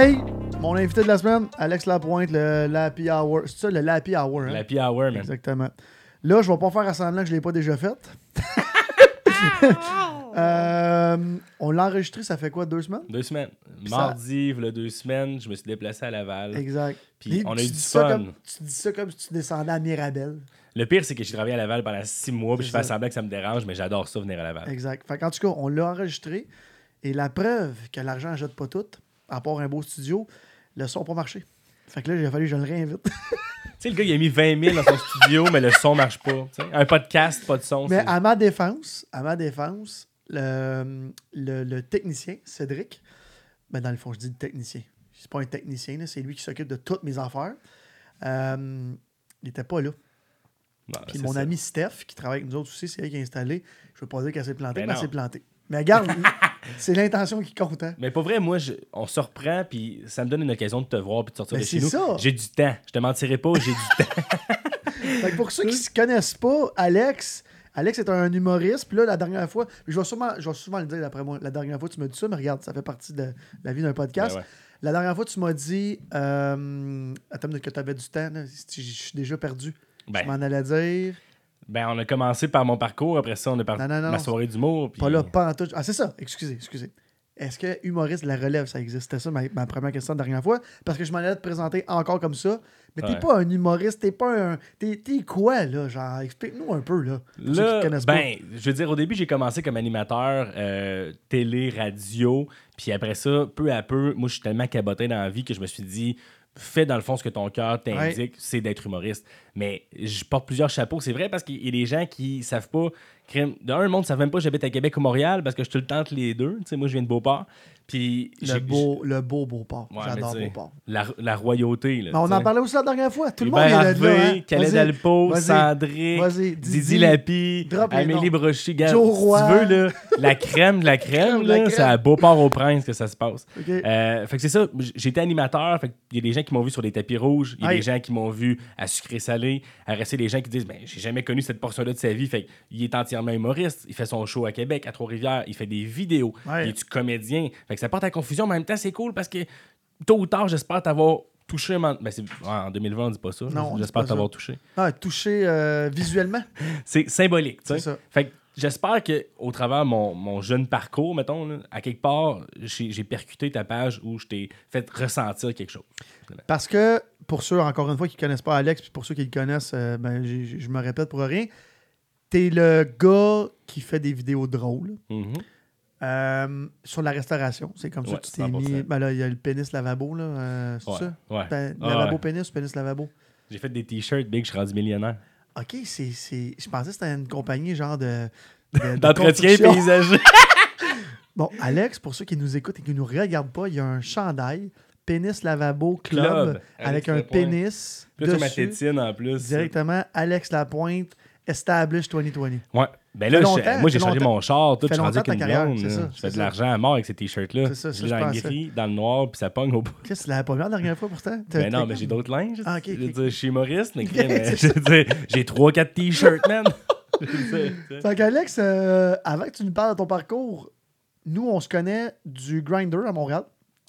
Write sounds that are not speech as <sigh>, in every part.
Hey, mon invité de la semaine, Alex Lapointe, le Lappy Hour. C'est ça, le Lappy Hour, hein? L'Happy Hour, man. Exactement. Là, je vais pas faire à semblant que je l'ai pas déjà fait. <laughs> Euh, on l'a enregistré, ça fait quoi, deux semaines? Deux semaines. ça- Mardi, voilà deux semaines, je me suis déplacé à Laval. Exact. Puis on a tu eu dis du ça fun. comme- tu dis ça comme si tu descendais à Mirabel. Le pire, c'est que j'ai travaillé à Laval pendant six mois, puis je fais ça. semblant que ça me dérange, mais j'adore ça venir à Laval. Exact. Fait qu'en tout cas, on l'a enregistré. Et la preuve que l'argent ne jette pas tout, à part un beau studio, le son n'a pas marché. Fait que là, il a fallu que je le réinvite. <laughs> Tu sais, le gars, il a mis 20 000 dans son studio, mais le son marche pas. Un podcast, pas de son. Mais à ma défense, à ma défense, le, le, le technicien, Cédric, ben dans le fond, je dis le technicien. C'est pas un technicien, c'est lui qui s'occupe de toutes mes affaires. Euh, il n'était pas là. Non, Puis mon ça. ami Steph, qui travaille avec nous autres aussi, c'est elle qui a installé. Je veux pas dire qu'elle s'est plantée, Ben mais elle s'est plantée. Mais regarde, <laughs> <laughs> c'est l'intention qui compte. Hein? Mais pour vrai, moi, je- on se reprend, puis ça me donne une occasion de te voir, puis de sortir Ben, de chez c'est nous. ça. J'ai du temps. Je te mentirai pas, j'ai du <laughs> temps. Fait que pour ceux qui ne se connaissent pas, Alex, Alex est un humoriste. Puis là, la dernière fois, je vais, sûrement, je vais souvent le dire d'après moi, la dernière fois, tu m'as dit ça, mais regarde, ça fait partie de la vie d'un podcast. Ben ouais. La dernière fois, tu m'as dit, euh, attends, que tu avais du temps, là, je suis déjà perdu. Ben, Je m'en allais dire. Ben, on a commencé par mon parcours, après ça, on a non, non, ma soirée d'humour. puis- Pas là, pas en tout. Ah, c'est ça, excusez, excusez. Est-ce que humoriste de la relève, ça existe? C'était ça ma, ma première question la dernière fois? Parce que je m'en allais te présenter encore comme ça. Mais t'es Ouais. pas un humoriste, t'es pas un. T'es quoi, là? Genre, explique-nous un peu, là. pour ceux qui connaissent pas. ben, je veux dire, au début, j'ai commencé comme animateur euh, télé, radio. Puis après ça, peu à peu, moi, je suis tellement caboté dans la vie que je me suis dit, fais dans le fond ce que ton cœur t'indique, c'est d'être humoriste. Mais je porte plusieurs chapeaux. C'est vrai parce qu'il y a des gens qui savent pas. crime- D'un, le monde ne savent même pas que j'habite à Québec ou Montréal parce que je te le tente les deux. Moi, je viens de Beauport. Puis Le beau, le beau Beauport. Ouais, J'adore Beauport. La, la royauté. Là, Mais on en parlait aussi la dernière fois. Tout le monde Hubert est là. hein. Harvey, Khaled Alpo, vas-y, Didi Didi, Lapi, Amélie gars, Joe si Roy. tu veux, là, la crème de la crème, de c'est à Beauport-au-Prince que ça se passe. Euh, fait que c'est ça, j'étais animateur, fait il y a des gens qui m'ont vu sur des tapis rouges, il y a des gens qui m'ont vu à sucré-salé, à rester des gens qui disent ben j'ai jamais connu cette portion-là de sa vie, fait il est entièrement humoriste, il fait son show à Québec, à Trois-Rivières, il fait des vidéos, Ouais. il est comédien, fait que ça porte à confusion, mais en même temps c'est cool parce que tôt ou tard j'espère t'avoir touché, ben, en 2020 on dit pas ça, Non, j'espère t'avoir touché. Ah, touché euh, visuellement? <laughs> C'est symbolique, tu sais. C'est ça. Fait que j'espère que au travers de mon, mon jeune parcours, mettons, là, à quelque part, j'ai percuté ta page où je t'ai fait ressentir quelque chose. Parce que, pour ceux, encore une fois, qui ne connaissent pas Alex, puis pour ceux qui le connaissent, euh, ben, je me répète pour rien. T'es le gars qui fait des vidéos drôles Mhm. euh, sur la restauration. C'est comme ça que tu t'es 100%. mis. Ben là, il y a le pénis lavabo, là. euh, c'est Ouais, ça? ouais. Ben, Ah, lavabo pénis ou pénis lavabo? J'ai fait des t-shirts big, je suis rendu millionnaire. OK, c'est. c'est- Je pensais que c'était une compagnie genre de. de- de D'entretien construction. paysager. <laughs> Bon, Alex, pour ceux qui nous écoutent et qui nous regardent pas, il y a un chandail Pénis Lavabo Club, Club, avec Alex un Lapointe. pénis Plus sur ma dessus, tétine en plus. directement Alex Lapointe, Establish 2020. Ouais. Ben là, je- moi, j'ai changé mon char, tout. Je suis rendu avec une blonde. ça, Je fais de l'argent à mort avec ces t-shirts-là. C'est ça, ça, Je l'ai dans le gris, dans le noir, puis ça pogne au bout. Qu'est-ce que tu l'avais pas la dernière fois pourtant? Ben non, mais j'ai d'autres linges. Ah, ok, je veux dire, je suis humoriste, mais <laughs> j'ai 3-4 t-shirts, man. <laughs> Fait qu'Alex, euh, avant que tu nous parles de ton parcours, nous, on se connaît du Grinder à Montréal.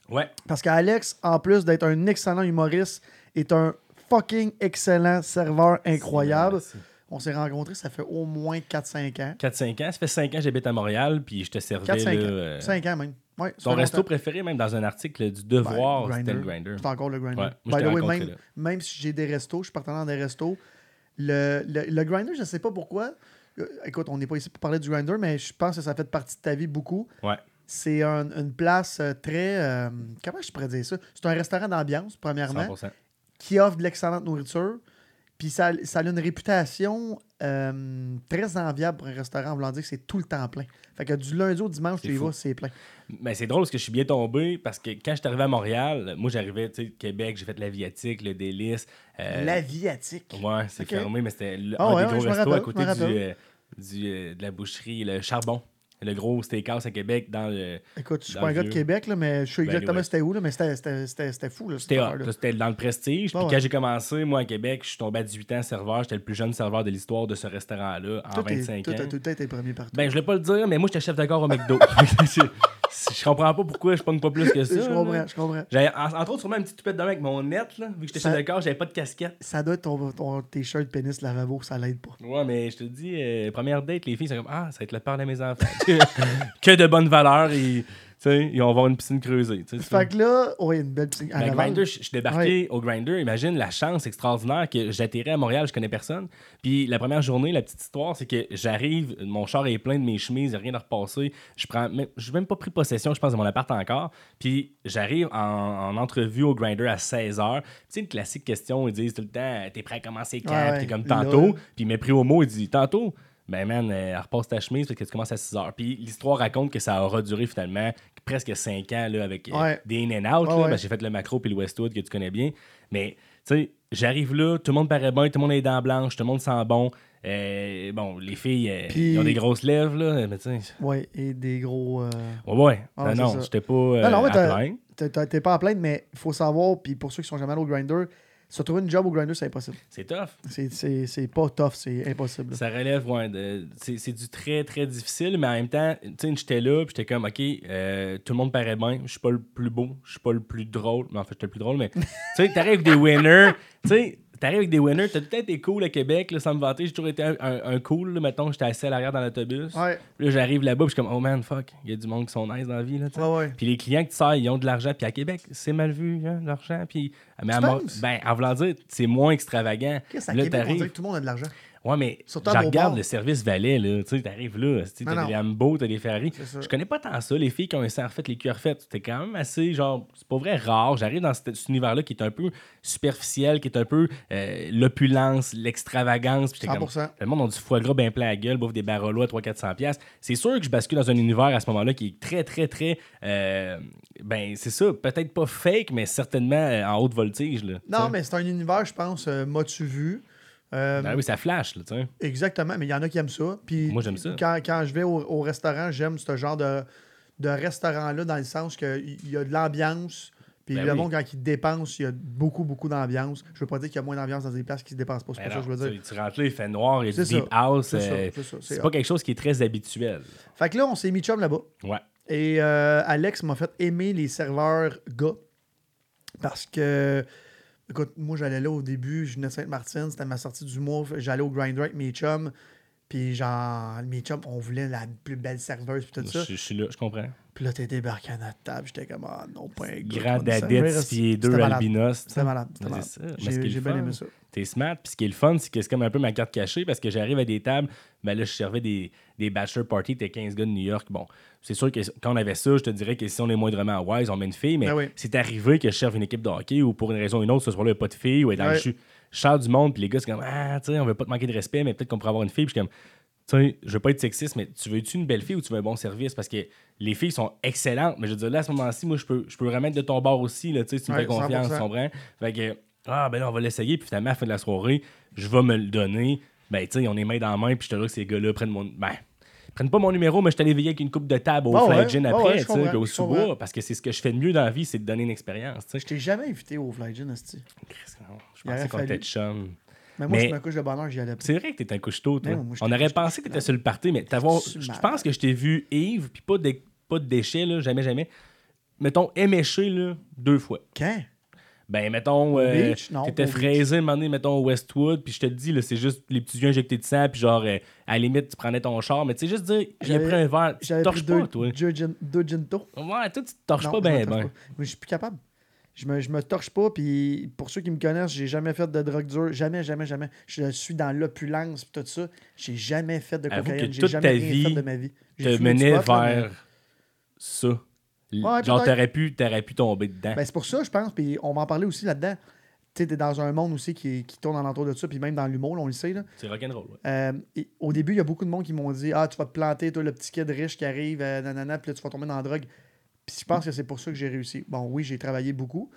ouais. Parce qu'Alex, en plus d'être un excellent humoriste, est un fucking excellent serveur incroyable. Merci. On s'est rencontrés, ça fait au moins 4-5 ans. 4-5 ans. Ça fait 5 ans que j'habite à Montréal, puis je te servais 4-5 là, ans. euh, 5 ans même. Ouais, ton resto longtemps. préféré, même dans un article du Devoir, Ben, c'était le. Grinder. C'est encore le Grinder. Ouais, moi, By je the t'ai way, rencontré même, là. même si j'ai des restos, je suis partenaire des restos, le, le, le Grinder, je ne sais pas pourquoi. Euh, Écoute, on n'est pas ici pour parler du Grinder, mais je pense que ça fait partie de ta vie beaucoup. Ouais. C'est un- une place euh, très. euh, comment je pourrais dire ça? C'est un restaurant d'ambiance, premièrement, 100%. qui offre de l'excellente nourriture. Puis ça, ça a une réputation euh, très enviable pour un restaurant, voulant dire que c'est tout le temps plein. Fait que du lundi au dimanche, tu y fou. vas, c'est plein. Mais c'est drôle parce que je suis bien tombé parce que quand je suis arrivé à Montréal, moi j'arrivais, tu sais, Québec, j'ai fait l'Aviatique, le Délice. euh, L'Aviatique. Ouais, c'est fermé, mais c'était le- Ah un ouais, des gros restos à côté du, euh, du, de la boucherie, le Charbon. Le gros steakhouse à Québec dans le. Écoute, je suis pas un gars de. Québec, là, mais je sais Ben, exactement c'était où, là, mais c'était- fou. C'était dans le prestige. Puis ouais. quand j'ai commencé, moi, à Québec, je suis tombé à 18 ans serveur. J'étais le plus jeune serveur de l'histoire de ce restaurant-là en Toi, t'es- 25 toi, ans. tout temps été premier partout. Ben, je voulais pas le dire, mais moi, j'étais chef corps au McDo. <laughs> <laughs> je, comprends pas pourquoi je pogne pas plus que ça. je comprends, je comprends. J'avais, entre autres, sûrement une petite toupette de main avec mon net, là. Vu que j'étais chef de corps, j'avais pas de casquette. Ça doit être ton, ton t-shirt pénis lavabo, ça l'aide pas. Ouais, mais je te dis, euh, première date, les filles sont comme Ah, ça va être le père de mes enfants. <laughs> que de bonnes valeurs et, ils vont avoir une piscine creusée. Fait que là, ouais, une belle piscine. à Ben. Grindr, je je suis débarqué au Grinder. Imagine la chance extraordinaire que j'atterrais à Montréal, je connais personne. Puis la première journée, la petite histoire, c'est que j'arrive, mon char est plein de mes chemises, il n'y a rien à repasser. Je prends, même- j'ai même pas pris possession, je pense, de mon appart encore. Puis j'arrive en, en entrevue au Grinder à 16h. Tu sais, une classique question, ils disent tout le temps T'es prêt à commencer quand Ouais, t'es comme tantôt. Puis il m'a pris au mot, il dit Tantôt. Ben man, euh, repasse ta chemise parce que tu commences à 6 h Puis l'histoire raconte que ça aura duré finalement presque 5 ans là, avec euh, Ouais. des in and out. Ouais, là. ouais. Ben, j'ai fait le macro puis le Westwood que tu connais bien. Mais tu sais, j'arrive là, tout le monde paraît bien, tout le monde a les dents blanches, tout le monde sent bon. Euh, bon, les filles, euh, Puis- ils ont des grosses lèvres, là, mais tu sais. Ouais, et des gros. euh, Ouais, ouais. Ah, non, non, j'étais pas Non, non, à plaindre. t'es pas à plaindre, mais il faut savoir, puis pour ceux qui sont jamais allés au grinder, se trouver une job au grinder, c'est impossible. C'est tough. C'est- pas tough, c'est impossible. Ça relève, ouais, c'est c'est du très, très difficile, mais en même temps, tu sais, j'étais là, puis j'étais comme, OK, euh, tout le monde paraît bien, je suis pas le plus beau, je suis pas le plus drôle, mais en fait, j'étais le plus drôle, mais <laughs> tu sais, t'arrives avec des winners, tu sais, t'arrives avec des winners, t'as temps été cool à Québec, là, sans me vanter, j'ai toujours été un, un- un cool, là, mettons, j'étais assis à l'arrière dans l'autobus, Ouais, là, j'arrive là-bas, puis je suis comme, oh man, fuck, il y a du monde qui sont nice dans la vie, là, ouais, ouais. Puis les clients que tu sers, ils ont de l'argent. Puis à Québec, c'est mal vu, hein, l'argent. Puis, mais à Tu ben, en voulant dire, c'est moins extravagant. Qu'est-ce à Là, Québec, on t'arrives- dirait que tout le monde a de l'argent. Ouais, mais je regarde le service valet, là. Tu sais, t'arrives là, t'as des Lambo, t'as des Ferrari. Je connais pas tant ça, les filles qui ont un sang refait, les cuirs refaits. C'était quand même assez, genre, c'est pas vrai rare. J'arrive dans cet, cet univers-là qui est un peu superficiel, qui est un peu euh, l'opulence, l'extravagance. Puis j'étais comme, 100%. le monde a du foie gras bien plein à la gueule, bouffe des barolois à 300-400$. piastres. C'est sûr que je bascule dans un univers à ce moment-là qui est très, très, très. euh, ben, c'est ça, peut-être pas fake, mais certainement euh, en haute voltige. Là, Non, mais c'est un univers, je pense, m'as-tu vu? Euh, Ben oui, ça flash, là, tu sais. Exactement, mais il y en a qui aiment ça. Puis Moi, j'aime ça. Quand, quand je vais au, au restaurant, j'aime ce genre de, de restaurant-là dans le sens qu'il y a de l'ambiance. Puis Ben le oui. monde, quand il dépense, il y a beaucoup, beaucoup d'ambiance. Je veux pas dire qu'il y a moins d'ambiance dans des places qui se dépensent pas. C'est Ben pas ça non, que je veux dire. tu, rentres là, il fait noir, il y a du deep ça. house. C'est ça, euh, c'est ça, pas quelque chose qui est très habituel. Fait que là, on s'est mis chum là-bas. Ouais. Et euh, Alex m'a fait aimer les serveurs gars. Parce que, écoute, moi, j'allais là au début, je venais de Sainte-Martine, c'était ma sortie du mois, j'allais au Grinder avec mes chums. Puis, genre, mes chums, on voulait la plus belle serveuse, puis tout ça. Je, je suis là, je comprends. Puis là, t'es débarqué à notre table, j'étais comme, ah non, pas un gars. Grand qui va nous dadette, servir. 6 pieds C'était 2, malade. albinos. C'était malade, c'était malade. J'ai bien aimé ça. T'es smart. Puis ce qui est le fun, c'est que c'est comme un peu ma carte cachée parce que j'arrive à des tables. Ben là, je servais des, des bachelor parties. T'es 15 gars de New York. Bon, c'est sûr que quand on avait ça, je te dirais que si on est moindrement wise, on met une fille. Mais Ben oui. c'est arrivé que je serve une équipe de hockey ou pour une raison ou une autre, ce soir-là, il n'y a pas de fille ou elle est dans le Ouais. chu- char du monde. Puis les gars, c'est comme, ah, tu sais, on veut pas te manquer de respect, mais peut-être qu'on pourrait avoir une fille. Puis je suis comme, tu sais, je veux pas être sexiste, mais tu veux-tu une belle fille ou tu veux un bon service? Parce que les filles sont excellentes. Mais je veux dire, là, à ce moment-ci, moi, je peux, je peux remettre de ton bord aussi, là, tu sais, si tu me Ouais, fais confiance, 100%. tu comprends? Fait que, ah, ben là, on va l'essayer. Puis finalement, à la fin de la soirée, je vais me le donner. Ben, tu sais, on est main dans la main. Puis je te dis que ces gars-là prennent mon. Ben, prennent pas mon numéro, mais je t'allais veiller avec une coupe de table au Ouais, Fly ouais. Gin après, tu sais, au sous-bois. Parce que c'est ce que je fais de mieux dans la vie, c'est de donner une expérience, tu sais. Je t'ai jamais invité au Fly Gin, non, Je pensais qu'on était chum. Mais moi, je me couche de bonheur, j'y allais. C'est vrai que t'es un toi. Non, moi, je On aurait pensé que t'étais sur le party, mais t'avoir. Je pense que je t'ai vu Yves, puis pas de, pas de déchets, là, jamais, jamais. Mettons, éméché, là, deux fois. Quand? Ben, mettons, euh, t'étais fraisé, un moment donné, mettons, au Westwood, puis je te dis, là, c'est juste les petits yeux injectés de sang, puis genre, euh, à la limite, tu prenais ton char, mais tu sais, juste dire, j'ai pris un verre, tu torches pas, toi. deux, deux ginto. Ouais, toi, tu te torches Non, pas ben, ben. Mais je suis plus capable. Je me, je me torche pas, puis pour ceux qui me connaissent, j'ai jamais fait de drogue dure. Jamais, jamais, jamais. Je suis dans l'opulence pis tout ça. J'ai jamais fait de cocaïne. J'ai toute jamais ta rien vie fait de ma vie. Te mais- vers ça. Ouais, genre, t'aurais pu, t'aurais pu tomber dedans. Ben, c'est pour ça, je pense, puis on va en parler aussi là-dedans. Tu sais, t'es dans un monde aussi qui, qui tourne alentour de ça, puis même dans l'humour, là, on le sait. Là. c'est rock'n'roll, ouais. Euh, et au début, il y a beaucoup de monde qui m'ont dit Ah, tu vas te planter, toi, le petit kid riche qui arrive, euh, nanana, puis là, tu vas tomber dans la drogue. Puis je pense que c'est pour ça que j'ai réussi. Bon, oui, j'ai travaillé beaucoup.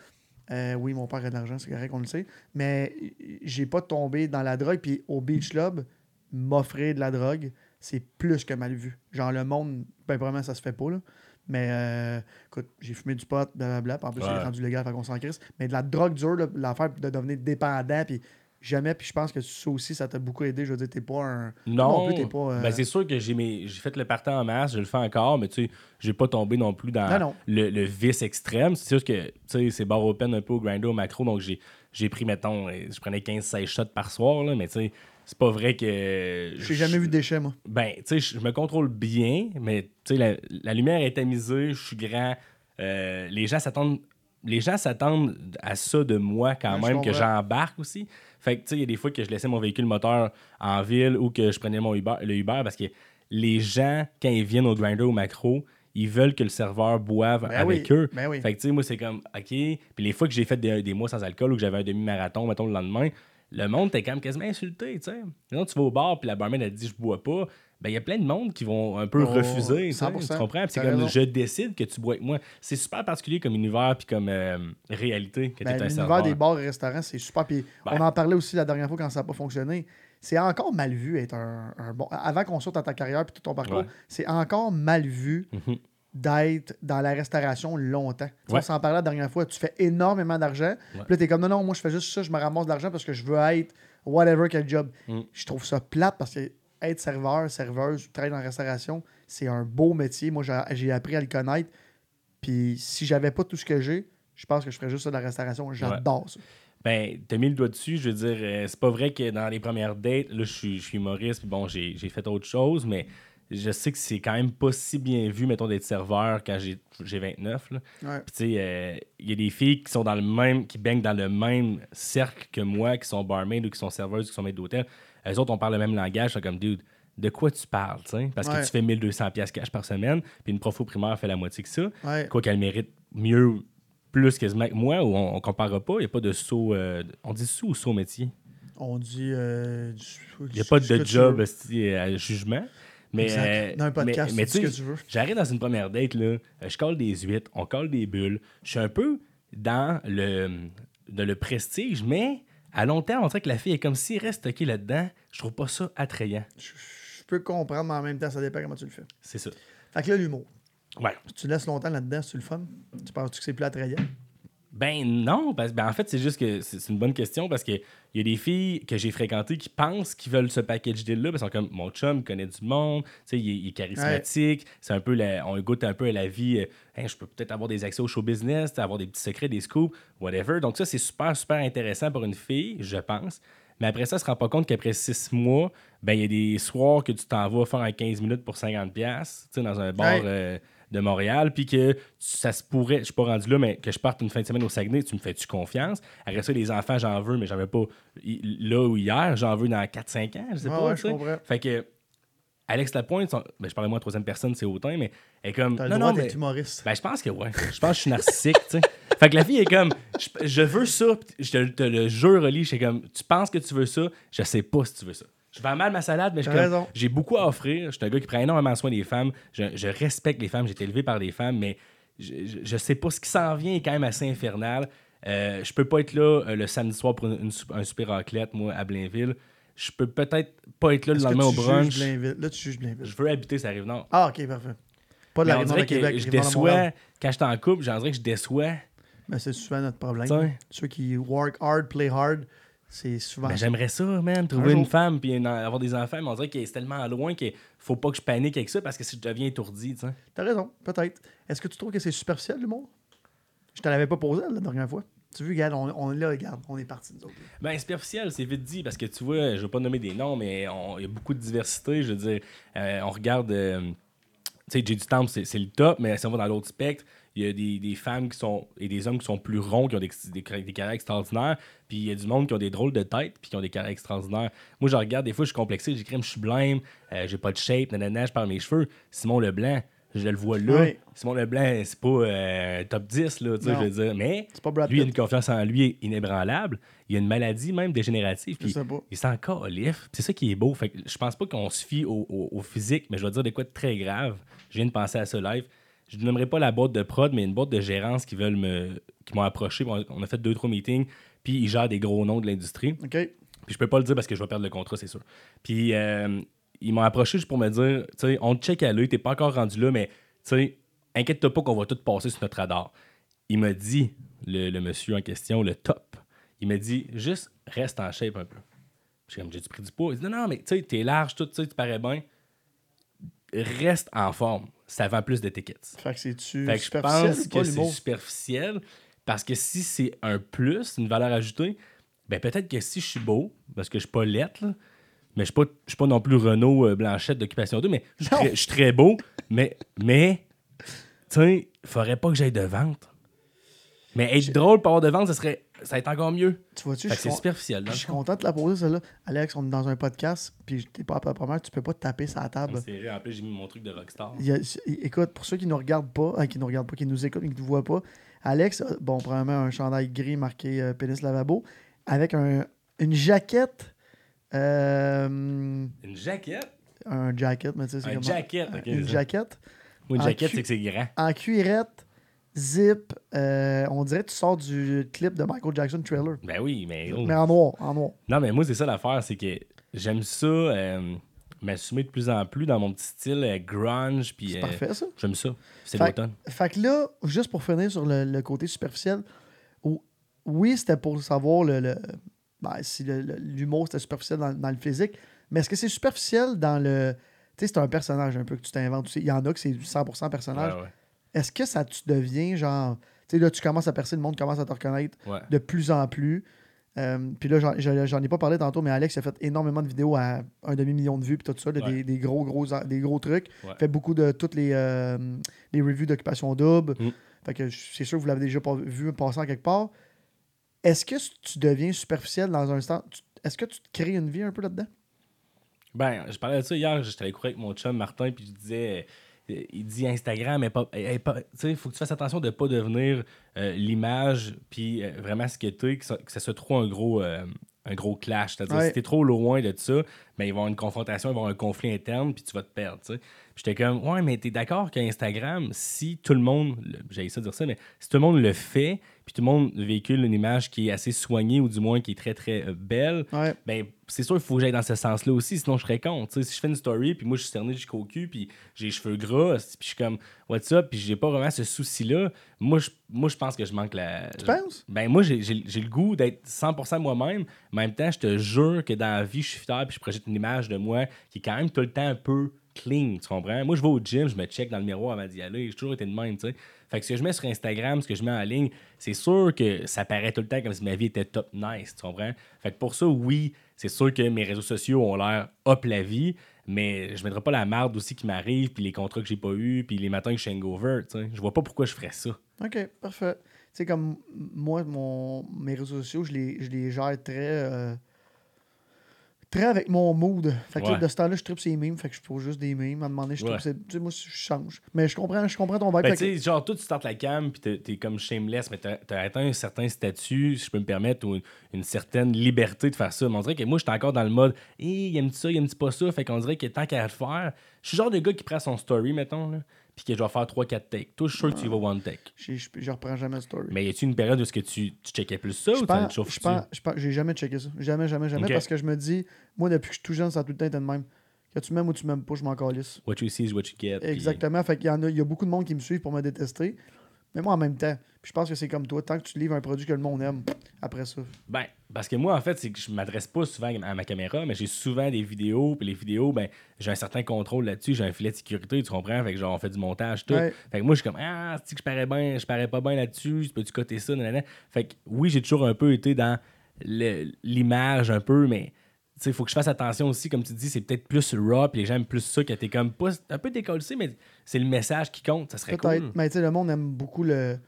Euh, oui, mon père a de l'argent, c'est correct, on le sait. Mais j'ai pas tombé dans la drogue. Puis au Beach Club, m'offrir de la drogue, c'est plus que mal vu. Genre, le monde, ben vraiment, ça se fait pas, là. Mais euh, écoute, j'ai fumé du pot, blablabla. puis En plus, Ouais. c'est rendu légal, fait qu'on s'en crisse. Mais de la drogue dure, l'affaire de devenir dépendant, puis jamais, puis je pense que ça aussi, ça t'a beaucoup aidé. Je veux dire, t'es pas un. Non, plus, t'es pas. euh, ben, c'est sûr que j'ai mes... j'ai fait le partant en masse, je le fais encore, mais tu sais, j'ai pas tombé non plus dans Non, non. Le, le vice extrême. C'est sûr que tu sais, c'est bar open un peu au grinder, au macro, donc j'ai, j'ai pris, mettons, euh, je prenais 15-16 shots par soir, là, mais tu sais, c'est pas vrai que. J'ai jamais vu de déchets, moi. Ben, tu sais, je me contrôle bien, mais tu sais, la, la lumière est tamisée, je suis grand. euh, les gens s'attendent. Les gens s'attendent à ça de moi quand Ouais, je même, que j'embarque aussi. Fait que, tu sais, il y a des fois que je laissais mon véhicule moteur en ville ou que je prenais mon Uber, le Uber parce que les gens, quand ils viennent au grinder ou macro, ils veulent que le serveur boive Ben avec oui, eux. ben oui. Fait que, tu sais, moi, c'est comme, OK. Puis les fois que j'ai fait des, des mois sans alcool ou que j'avais un demi-marathon, mettons, le lendemain, le monde était quand même quasiment insulté, tu sais. Sinon, tu vas au bar, puis la barmaid, elle dit, je bois pas. Ben, il y a plein de monde qui vont un peu Oh, refuser, tu sais, 100%. tu comprends? C'est comme, je décide que tu bois avec moi. C'est super particulier comme univers, puis comme euh, réalité, que Ben, t'es un L'univers des bars et restaurants, c'est super. Puis Ben. on en parlait aussi la dernière fois quand ça n'a pas fonctionné. C'est encore mal vu être un, un bon. Avant qu'on sorte à ta carrière puis tout ton parcours, Ouais. c'est encore mal vu Mhm. D'être dans la restauration longtemps. Ouais. On s'en parlait la dernière fois. Tu fais énormément d'argent. Puis là, t'es comme non, non, moi, je fais juste ça, je me ramasse de l'argent parce que je veux être whatever quel job. Mm. Je trouve ça plate parce que être serveur, serveuse, travailler dans la restauration, c'est un beau métier. Moi, j'ai- appris à le connaître. Puis si j'avais pas tout ce que j'ai, je pense que je ferais juste ça de la restauration. J'adore ça. Ben, t'as mis le doigt dessus, je veux dire, euh, c'est pas vrai que dans les premières dates, là, je suis, humoriste, puis bon, j'ai j'ai fait autre chose, mais je sais que c'est quand même pas si bien vu, mettons, d'être serveur quand j'ai j'ai 29, là. Ouais. Puis, tu sais, euh, il y a des filles qui sont dans le même, qui baignent dans le même cercle que moi, qui sont barmaids ou qui sont serveuses, qui sont maîtres d'hôtel. Elles autres, on parle le même langage, c'est comme, dude, de quoi tu parles, tu sais? Parce Ouais. que tu fais 1200 pièces cash par semaine, puis une prof au primaire fait la moitié que ça. Ouais. Quoi qu'elle mérite mieux, plus quasiment que moi, ou on, on comparera pas, il n'y a pas de saut. euh, on dit sous ou saut métier? On dit. euh, Il n'y a pas de job à jugement. Mais, euh, Dans un podcast, mais, mais tu ce que tu veux. J'arrive dans une première date, là, euh, je colle des huîtres, on colle des bulles. Je suis un peu dans le, de le prestige, mais à long terme, on dirait que la fille est comme s'il reste stocké là-dedans. Je trouve pas ça attrayant. Je, je peux comprendre, mais en même temps, ça dépend comment tu le fais. C'est ça. Fait que là, l'humour. Ouais. Si tu laisses longtemps là-dedans, c'est le fun? Tu penses que c'est plus attrayant? Ben non, parce, ben en fait, c'est juste que c'est une bonne question parce qu'il y a des filles que j'ai fréquentées qui pensent qu'ils veulent ce package deal-là, parce qu'ils sont comme mon chum connaît du monde, tu sais, il, est- il est charismatique, c'est un peu la- on goûte un peu à la vie, euh, Hein, je peux peut-être avoir des accès au show business, avoir des petits secrets, des scoops, whatever. Donc ça, c'est super, super intéressant pour une fille, je pense. Mais après ça, elle se rend pas compte qu'après six mois, ben il y a des soirs que tu t'en vas faire un 15 minutes pour 50$, tu sais, dans un bar Ouais. euh, de Montréal, puis que ça se pourrait, je suis pas rendu là, mais que je parte une fin de semaine au Saguenay, tu me fais-tu confiance? Après ça, les enfants, j'en veux, mais veux pas là ou hier, j'en veux dans 4-5 ans, je sais pas. ouais, tu je sais. comprends. Fait que Alex Lapointe, son- ben, je parlais moi en troisième personne, c'est autant, mais elle est comme. Le non, droit non, mais- humoriste. ben, je pense que ouais. Je pense que je suis narcissique, tu sais. <laughs> Fait que la fille est comme, je, je veux ça, je te, te le jure, Oli, je suis comme, tu penses que tu veux ça, je sais pas si tu veux ça. Je vends mal ma salade, mais j'ai beaucoup à offrir. Je suis un gars qui prend énormément soin des femmes. Je, je respecte les femmes, j'ai été élevé par des femmes, mais je, je, sais pas ce qui s'en vient est quand même assez infernal. Euh, je peux pas être là euh, le samedi soir pour une- un super raclette, moi, à Blainville. Je peux peut-être pas être là le lendemain au brunch. Là, tu juges Blainville. Je veux habiter sa rive nord. Ah, ok, parfait. Pas de la dirait de Québec, que je déçois, quand je suis en couple, j'en dirais que je déçois. Mais c'est souvent notre problème. T'sais. Ceux qui work hard, play hard, c'est souvent. Ben. J'aimerais ça, man, trouver une femme puis avoir des enfants, mais on dirait que c'est tellement loin qu'il faut pas que je panique avec ça parce que si je deviens étourdi, tu sais. T'as raison, peut-être. Est-ce que tu trouves que c'est superficiel, l'humour? Je te l'avais pas posé la dernière fois. Tu vois, regarde, on, on est là, regarde, on est parti, nous autres. Ben, superficiel, c'est vite dit parce que tu vois, je veux pas nommer des noms, mais il y a beaucoup de diversité. Je veux dire, euh, on regarde, euh, tu sais, du Temple, c'est le top, mais si on va dans l'autre spectre, il y a des, des femmes qui sont et des hommes qui sont plus ronds, qui ont des, des, des carrières extraordinaires, puis il y a du monde qui ont des drôles de tête, puis qui ont des carrières extraordinaires. Moi, je regarde, des fois, je suis complexé, j'écris, je suis blême, euh, j'ai pas de shape, nanana, je parle mes cheveux. Simon Leblanc, je le vois là. Oui. Simon Leblanc, c'est pas euh, top 10, là, tu sais, je veux dire, mais lui, il a une confiance en lui inébranlable. Il a une maladie même dégénérative. Puis il s'en calif. C'est ça qui est beau. Fait que je pense pas qu'on se fie au, au- au physique, mais je vais dire de quoi de très grave. Je viens de penser à ça live. Je ne nommerai pas la boîte de prod, mais une boîte de gérance qui veulent me. qui m'ont approché. On a fait deux, trois meetings. Puis ils gèrent des gros noms de l'industrie. OK? Puis je peux pas le dire parce que je vais perdre le contrat, c'est sûr. Puis euh, ils m'ont approché juste pour me dire, tu sais, on te check à l'œil, t'es pas encore rendu là, mais, tu sais, inquiète-toi pas qu'on va tout passer sur notre radar. Il m'a dit, le, le monsieur en question, le top, il m'a dit, juste reste en shape un peu. J'ai comme, j'ai-tu pris du poids? Il dit, non, non, mais tu sais, t'es large, tout, tu sais, tu parais bien. Reste en forme. Ça vend plus d'étiquettes. Fait que c'est-tu Fait que je superficiel pense que c'est superficiel parce que si c'est un plus, une valeur ajoutée, ben peut-être que si je suis beau, parce que je suis pas lettre, mais je suis pas, je suis pas non plus Renault euh, Blanchette d'Occupation 2, mais je suis très- beau, mais, mais tu sais, faudrait pas que j'aille de vente. Mais être drôle pour avoir de vente, ça serait ça va être encore mieux. Tu vois-tu, je c'est con- superficiel. je suis content de la poser, celle-là. Alex, on est dans un podcast, puis t'es pas à la première, tu peux pas te taper sur la table. C'est vrai, En plus, j'ai mis mon truc de rockstar. Il y a- écoute, pour ceux qui nous regardent pas, euh, qui nous regardent pas, qui nous écoutent, mais qui nous voient pas, Alex, a, bon, premièrement, un chandail gris marqué euh, pénis lavabo, avec un, une jaquette, euh, Une jaquette? un jacket, mais tu sais, c'est Un comment- jacket, ok. Une jaquette Moi, une jaquette, c'est que c'est grand. en cuirette, zip, euh, on dirait que tu sors du clip de Michael Jackson Trailer. Ben oui, mais. Mais en noir, en noir. Non, mais moi, c'est ça l'affaire, c'est que j'aime ça euh, m'assumer de plus en plus dans mon petit style euh, grunge. Puis, C'est parfait, ça. J'aime ça. C'est l'automne. Fait que là, juste pour finir sur le, le côté superficiel, ou- oui, c'était pour savoir le, le- ben, si l'humour c'était superficiel dans, dans le physique, mais est-ce que c'est superficiel dans le. Tu sais, c'est un personnage un peu que tu t'inventes. Il y en a que c'est 100% personnage. Ouais, ouais. Est-ce que ça tu deviens genre. Tu sais, là, tu commences à percer, le monde commence à te reconnaître Ouais. de plus en plus. Euh, puis là, j'en- ai pas parlé tantôt, mais Alex a fait énormément de vidéos à un demi-million de vues, puis tout ça, de Ouais. des, des gros, gros, des gros trucs. Ouais. Fait beaucoup de toutes les, euh, les reviews d'occupation double. Mm. Fait que c'est sûr que vous l'avez déjà pas vu passer en quelque part. Est-ce que tu deviens superficiel dans un instant? Est-ce que tu te crées une vie un peu là-dedans? Ben, je parlais de ça hier, j'étais allé courir avec mon chum Martin, puis je disais, il dit Instagram, mais pas, tu sais, il faut que tu fasses attention de pas devenir euh, l'image, puis euh, vraiment ce que t'es, que ça, que ça soit trop un gros, euh, un gros clash. C'est-à-dire, Ouais. si t'es trop loin de ça, ben, il va y avoir une confrontation, il va y avoir un conflit interne, puis tu vas te perdre, tu j'étais comme, ouais, mais t'es d'accord qu'Instagram, si tout le monde, j'ai ça dire ça, mais si tout le monde le fait, puis tout le monde véhicule une image qui est assez soignée, ou du moins qui est très, très euh, belle, Ouais. ben c'est sûr il faut que j'aille dans ce sens-là aussi, sinon je serais con. Tu sais, si je fais une story, puis moi je suis cerné jusqu'au cul, puis j'ai les cheveux gras, puis je suis comme what's up, puis j'ai pas vraiment ce souci-là, moi je, moi je pense que je manque la. Tu penses? Ben moi j'ai, le goût d'être 100% moi-même, en même temps je te jure que dans la vie je suis fier, puis je projette une image de moi qui est quand même tout le temps un peu clean, tu comprends? Moi je vais au gym, je me check dans le miroir avant d'y aller, j'ai toujours été de même, tu sais. Fait que ce que je mets sur Instagram, ce que je mets en ligne, c'est sûr que ça paraît tout le temps comme si ma vie était top nice, tu comprends? Fait que pour ça, oui, c'est sûr que mes réseaux sociaux ont l'air hop la vie, mais je mettrai pas la marde aussi qui m'arrive, puis les contrats que j'ai pas eu, puis les matins que je suis hangover, tu sais. Je vois pas pourquoi je ferais ça. OK, parfait. Tu sais, comme moi, mon, mes réseaux sociaux, je les, je les gère très. euh, très avec mon mood. Fait que là, de ce temps-là, je tripe ces memes. Fait que je pose juste des memes. À donné, je trouve Ouais. Tu sais, moi, je change. Mais je comprends, je comprends ton vibe. Ben, que- genre, toi, tu startes la cam, puis t'es, t'es comme shameless, mais t'as, t'as atteint un certain statut, si je peux me permettre, ou une, une certaine liberté de faire ça. Mais on dirait que moi, j'étais encore dans le mode, hé, il aime ça, il aime pas ça. Fait qu'on dirait que tant qu'à le faire, je suis le genre de gars qui prend son story, mettons, là, puis que je vais faire 3-4 takes. Toi, je suis sûr que tu y vas one take. je, je, je reprends jamais la story. Mais y a-tu une période où est-ce que tu, tu checkais plus ça, je ou t'en chauffes je j'ai jamais checké ça. Jamais, jamais, jamais. Parce que je me dis, moi, depuis que je suis tout jeune, ça a tout le temps été de même. Que tu m'aimes ou tu m'aimes pas, je m'en calisse. What you see is what you get. Exactement. Fait qu'il y en a, il y a beaucoup de monde qui me suivent pour me détester. Mais moi, en même temps, puis je pense que c'est comme toi. Tant que tu livres un produit que le monde aime, après ça. Ben, parce que moi, en fait, c'est que je m'adresse pas souvent à ma caméra, mais j'ai souvent des vidéos, puis les vidéos, ben, j'ai un certain contrôle là-dessus, j'ai un filet de sécurité, tu comprends? Fait que genre, on fait du montage, tout. Ouais. Fait que moi, je suis comme, ah, que je parais bien, je parais pas bien là-dessus, peux-tu coter ça, nanana? Fait que oui, j'ai toujours un peu été dans l'image un peu, mais. Tu sais, il faut que je fasse attention aussi, comme tu dis, c'est peut-être plus raw, puis les gens aiment plus ça, que t'es comme pas un peu décollé, mais c'est le message qui compte, ça serait Peut-être. cool. Mais tu sais, le monde aime beaucoup le,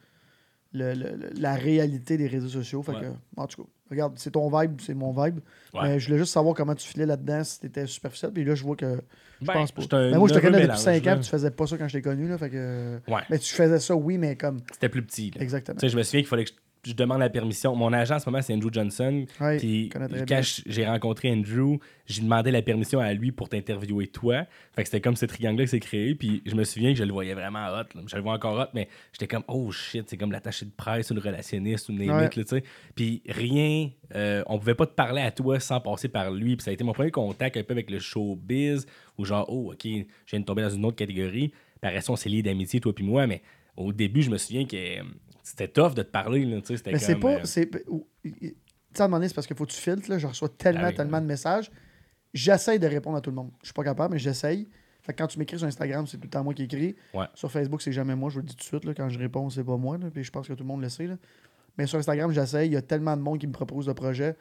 le- le- le- la réalité des réseaux sociaux. Fait Ouais. que, en tout cas, regarde, c'est ton vibe, c'est mon vibe. Ouais. Mais je voulais juste savoir comment tu filais là-dedans, si t'étais superficiel. Puis là, je vois que. Je Ben, pense pas. Mais moi, je te connais depuis mélange, 5 ans, puis tu faisais pas ça quand je t'ai connu. Là, fait que... Ouais. Mais tu faisais ça, oui, mais comme. C'était plus petit. là. Exactement. Tu sais, je me souviens qu'il fallait que je- je demande la permission. Mon agent en ce moment, c'est Andrew Johnson. Ouais, Puis quand j'ai rencontré Andrew, j'ai demandé la permission à lui pour t'interviewer toi. Fait que c'était comme ce triangle-là qui s'est créé. Puis je me souviens que je le voyais vraiment hot. là. Je le vois encore hot, mais j'étais comme, oh shit, c'est comme l'attaché de presse ou le relationniste ou une Ouais. limite, tu sais. Puis rien, euh, on pouvait pas te parler à toi sans passer par lui. Puis ça a été mon premier contact un peu avec le showbiz, où genre, oh, ok, je viens de tomber dans une autre catégorie. Par on s'est liés d'amitié, toi puis moi, mais au début, je me souviens que c'était tough de te parler, là. C'était Mais c'est pas. euh, c'est- Tu sais, à un moment donné, c'est parce qu'il faut que tu filtres. Là, je reçois tellement, Ah oui, tellement de messages. J'essaye de répondre à tout le monde. Je suis pas capable, mais j'essaye. Fait que quand tu m'écris sur Instagram, c'est tout le temps moi qui écris. Ouais. Sur Facebook, c'est jamais moi. Je vous le dis tout de suite. Là, quand je réponds, c'est pas moi. Là, puis je pense que tout le monde le sait. là. Mais sur Instagram, j'essaye. Il y a tellement de monde qui me propose de projets.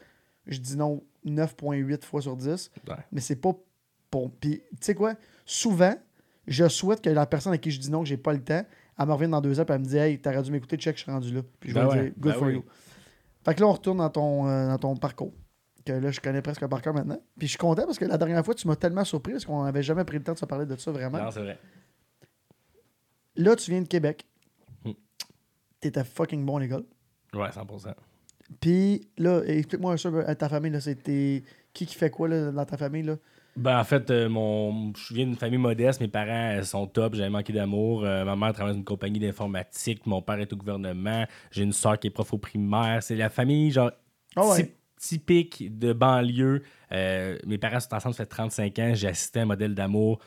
Je dis non 9,8 fois sur 10. Ouais. Mais c'est pas pour. Puis, tu sais quoi? Souvent, je souhaite que la personne à qui je dis non, que j'ai pas le temps, elle me revienne dans deux heures et elle me dit Hey, t'aurais dû m'écouter, check, je suis rendu là. Puis je vais Ben lui ouais, dire Good ben for oui. you. Fait que là, on retourne dans ton, euh, dans ton parcours. Que là, je connais presque par cœur maintenant. Puis je suis content parce que la dernière fois, tu m'as tellement surpris parce qu'on n'avait jamais pris le temps de se parler de ça vraiment. Non, c'est vrai. Là, tu viens de Québec. Hmm. T'étais fucking bon à l'école. Ouais, 100%. Puis là, explique-moi un peu à ta famille. Là, c'était qui qui fait quoi là, dans ta famille? Là? Ben, en fait, euh, mon... je viens d'une famille modeste. Mes parents euh, sont top. J'avais manqué d'amour. Euh, ma mère travaille dans une compagnie d'informatique. Mon père est au gouvernement. J'ai une soeur qui est prof au primaire. C'est la famille, genre, Ah ouais. typ- typique de banlieue. Mes parents sont ensemble, ça fait 35 ans. J'ai assisté à un modèle d'amour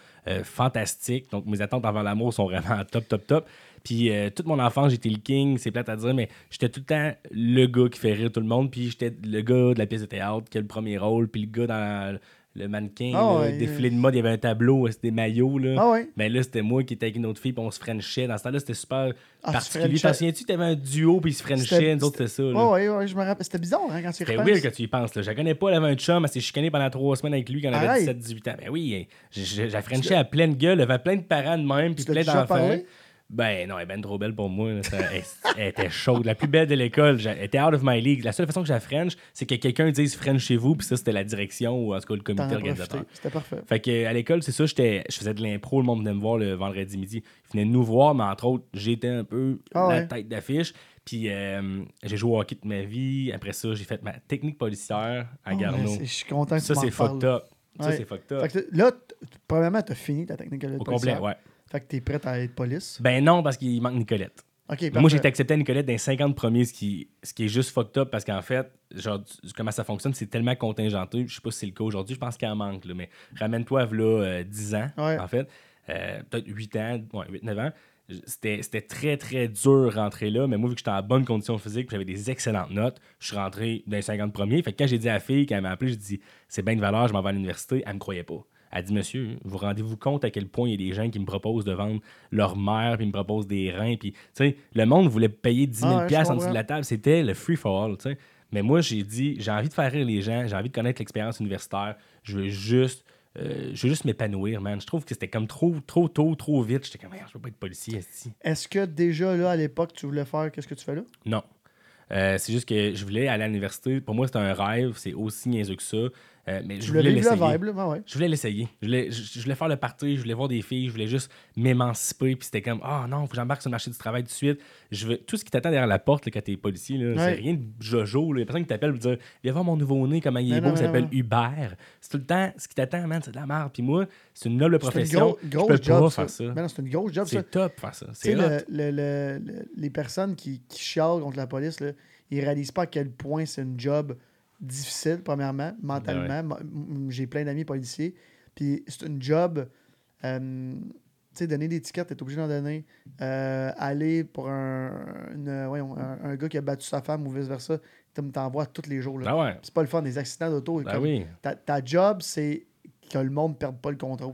fantastique. Donc, mes attentes envers l'amour sont vraiment <laughs> top, top, top. Puis, euh, toute mon enfance, j'étais le king. C'est plate à dire, mais j'étais tout le temps le gars qui fait rire tout le monde. Puis, j'étais le gars de la pièce de théâtre qui a le premier rôle. Puis, le gars dans le mannequin, Ah ouais. le défilé de mode, il y avait un tableau, c'était des maillots. Là. Ah ouais. Ben là, c'était moi qui étais avec une autre fille, puis on se frenchait. Dans ce temps-là, c'était super Ah, particulier. T'en souviens-tu, t'avais un duo, puis ils se C'était- frenchaient. Nous autres, c'était ça. là. Ouais, ouais, je me rappelle. C'était bizarre hein, quand tu y C'était repenses. weird que tu y penses. Là. Je la connais pas, elle avait un chum, elle s'est chicanée pendant trois semaines avec lui quand elle avait Arrête. 17-18 ans. Ben oui, j'ai- j'ai frenché à pleine gueule, elle avait plein de parents de même, puis plein d'enfants. Ben non, elle est ben trop belle pour moi. Ça- elle, elle était chaude. La plus belle de l'école. Elle était out of my league. La seule façon que j'ai French, c'est que quelqu'un dise French chez vous, puis ça, c'était la direction ou en tout cas le comité organisateur. C'était parfait. Fait que à l'école, c'est ça, j'étais, je faisais de l'impro, le monde venait me voir le vendredi midi. Ils venaient nous voir, mais entre autres, j'étais un peu Ah la ouais. tête d'affiche. Puis euh, j'ai joué au hockey de ma vie. Après ça, j'ai fait ma technique policière à Oh, Garneau. Je suis content que Ça, tu m'en c'est fucked up. Ça, Ouais. c'est fucked up. Fait que là, premièrement, t'as fini ta technique de Au policière. complet, ouais. Fait que t'es prête à être police? Ben non, parce qu'il manque Nicolette. Moi, j'ai accepté à Nicolette dans les 50 premiers, ce qui, ce qui est juste fucked up parce qu'en fait, genre, comment ça fonctionne, c'est tellement contingenté. Je sais pas si c'est le cas aujourd'hui, je pense qu'il en manque, là, mais ramène-toi à là, euh, 10 ans, Ouais. en fait. Euh, Peut-être 8 ans, ouais, 8-9 ans. C'était très, très dur rentrer là, mais moi, vu que j'étais en bonne condition physique, j'avais des excellentes notes, je suis rentré dans les 50 premiers. Fait que quand j'ai dit à la fille, quand elle m'a appelé, j'ai dit c'est bien de valeur, je m'en vais à l'université, elle me croyait pas. Elle dit Monsieur, vous rendez-vous compte à quel point il y a des gens qui me proposent de vendre leur mère, puis ils me proposent des reins, puis tu sais, le monde voulait payer 10 000 Ah ouais, en dessous de la table, c'était le free for all, tu sais. Mais moi, j'ai dit j'ai envie de faire rire les gens, j'ai envie de connaître l'expérience universitaire, je veux juste. euh, je veux juste m'épanouir, man. Je trouve que c'était comme trop, trop tôt, trop vite. J'étais comme, je veux pas être policier. Est-ce que déjà, là, à l'époque, tu voulais faire qu'est-ce que tu fais là? Non. Euh, c'est juste que je voulais aller à l'université. Pour moi, c'était un rêve. C'est aussi niaiseux que ça. Euh, mais je voulais l'essayer. Ben ouais. Je voulais l'essayer. Je voulais, je, je voulais faire le party, je voulais voir des filles, je voulais juste m'émanciper. Puis c'était comme, ah non, faut que j'embarque sur le marché du travail tout de suite. Je veux... Tout ce qui t'attend derrière la porte là, quand t'es policier, Ouais. c'est rien de jojo. là. Il y a personne qui t'appelle pour dire, viens voir mon nouveau-né, comment il est Non, beau, non, il s'appelle. Hubert. C'est tout le temps, ce qui t'attend, man, c'est de la merde. Puis moi, c'est une noble C'est une profession. gros- je peux job, pas ça. faire ça. Ben c'est une grosse job. C'est top faire ça. C'est le- le- le- les personnes qui, qui chialent contre la police, là, ils réalisent pas à quel point c'est une job difficile, premièrement, mentalement. Ben J'ai plein d'amis policiers. Puis c'est une job. euh, tu sais, donner des tickets, t'es obligé d'en donner. Euh, aller pour un, une- voyons, un, un gars qui a battu sa femme ou vice-versa, t'en- t'en vois tous les jours. là. Ah ouais. C'est pas le fun, des accidents d'auto. Ben oui. ta, ta job, c'est que le monde ne perde pas le contrôle.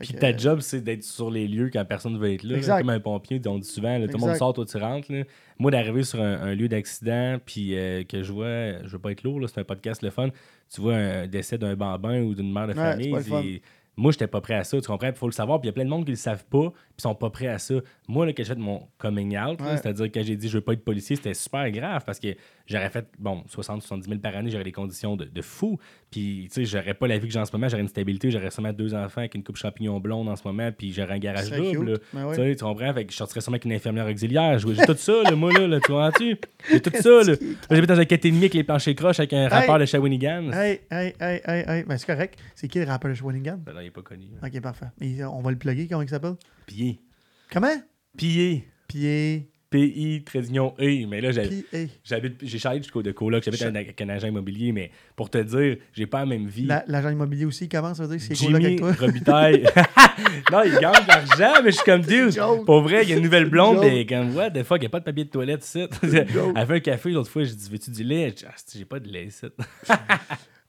Puis que, ta job, c'est d'être sur les lieux quand personne ne veut être là. Exact. Comme un pompier, on dit souvent, là, tout le monde sort, toi tu rentres. là. Moi, d'arriver sur un, un lieu d'accident, puis euh, que je vois, je veux pas être lourd, là, c'est un podcast le fun, tu vois un décès d'un bambin ou d'une mère de famille, Moi, j'étais pas prêt à ça, tu comprends? Il faut le savoir, puis il y a plein de monde qui le savent pas, puis sont pas prêts à ça. Moi, là, quand j'ai fait mon coming out, Ouais. c'est-à-dire quand j'ai dit je veux pas être policier, c'était super grave parce que j'aurais fait, bon, 60-70 000 par année, j'aurais des conditions de, de fou. Puis, tu sais, j'aurais pas la vie que j'ai en ce moment, j'aurais une stabilité, j'aurais seulement deux enfants avec une coupe champignon blonde en ce moment, puis j'aurais un garage double. Ben ouais. Tu sais, tu comprends? Fait que je sortirais sûrement avec une infirmière auxiliaire. J'ai tout ça, là, moi, là, là, tu vois-tu? J'ai tout ça, là. J'habite dans un 4,5 avec les planchers croches avec un rappeur de Shawinigan. Hey, hey, hey, hey, hey. Ben, c'est correct. C'est qui le rappeur de Shawinigan? Ben là, il est pas connu. là. Ok, parfait. Mais on va le plugger, comment il s'appelle? Pillé. Comment? Pillé. Pied. P-I, d'union E. Mais là, hey. j'habite, j'ai changé jusqu'au de coloc. J'habite avec un agent immobilier, mais pour te dire, j'ai pas la même vie. La- L'agent immobilier aussi, comment ça veut dire? C'est cool avec toi? Robitaille. <laughs> <laughs> non, il gagne de l'argent, mais je suis comme dude. Pour vrai, il y a une nouvelle blonde, mais comme, what the fuck, il n'y a pas de papier de toilette ici. <laughs> Elle fait un café l'autre fois, j'ai dit, veux-tu du lait? Ah, j'ai pas de lait ici.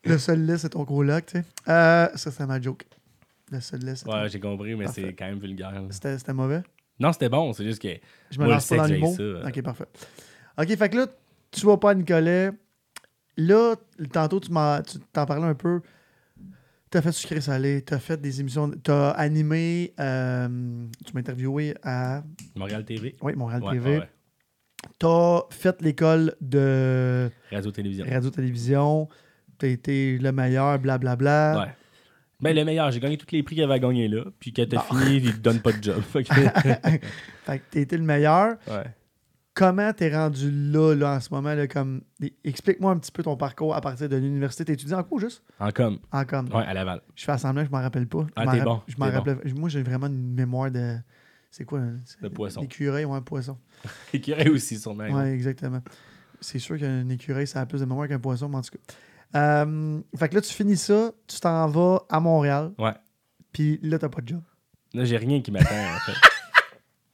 Le seul lait, c'est ton coloc, tu sais. Euh, ça, c'est ma joke. Le seul lait, c'est Ouais, j'ai compris, mais c'est quand même vulgaire. c'était mauvais? Non, c'était bon, c'est juste que. Je me Moi, lance le pas dans j'ai ça. Ok, parfait. Ok, fait que là, tu vas pas à Nicolet. Là, tantôt, tu m'en tu t'en parlais un peu. T'as fait sucré salé, t'as fait des émissions, t'as animé, euh, tu m'as interviewé à Montréal TV. oui, Montréal Ouais, TV. ouais. T'as fait l'école de Radio-télévision. radio-télévision. T'as été le meilleur, blablabla. Ouais. Ben, le meilleur, j'ai gagné tous les prix qu'il avait à gagner là. Puis quand t'as fini, il te donne pas de job. <laughs> Fait que- <laughs> été le meilleur. ouais. Comment t'es rendu là, là, en ce moment? Là, comme... Explique-moi un petit peu ton parcours à partir de l'université. T'es étudiant en quoi, juste? En com. En com. Ouais, à Laval. Je fais semblant, je m'en rappelle pas. Ah, t'es bon, Je m'en bon. rappelle. Moi, j'ai vraiment une mémoire de. C'est quoi? hein? C'est- De poisson. L'écureuil ou un poisson. <laughs> Écureuil aussi, sûrement. Ouais, exactement. C'est sûr qu'un écureuil, ça a plus de mémoire qu'un poisson, mais en tout cas. Euh, fait que là, tu finis ça, tu t'en vas à Montréal, Ouais. puis là, t'as pas de job. Là, j'ai rien qui m'attend, en fait.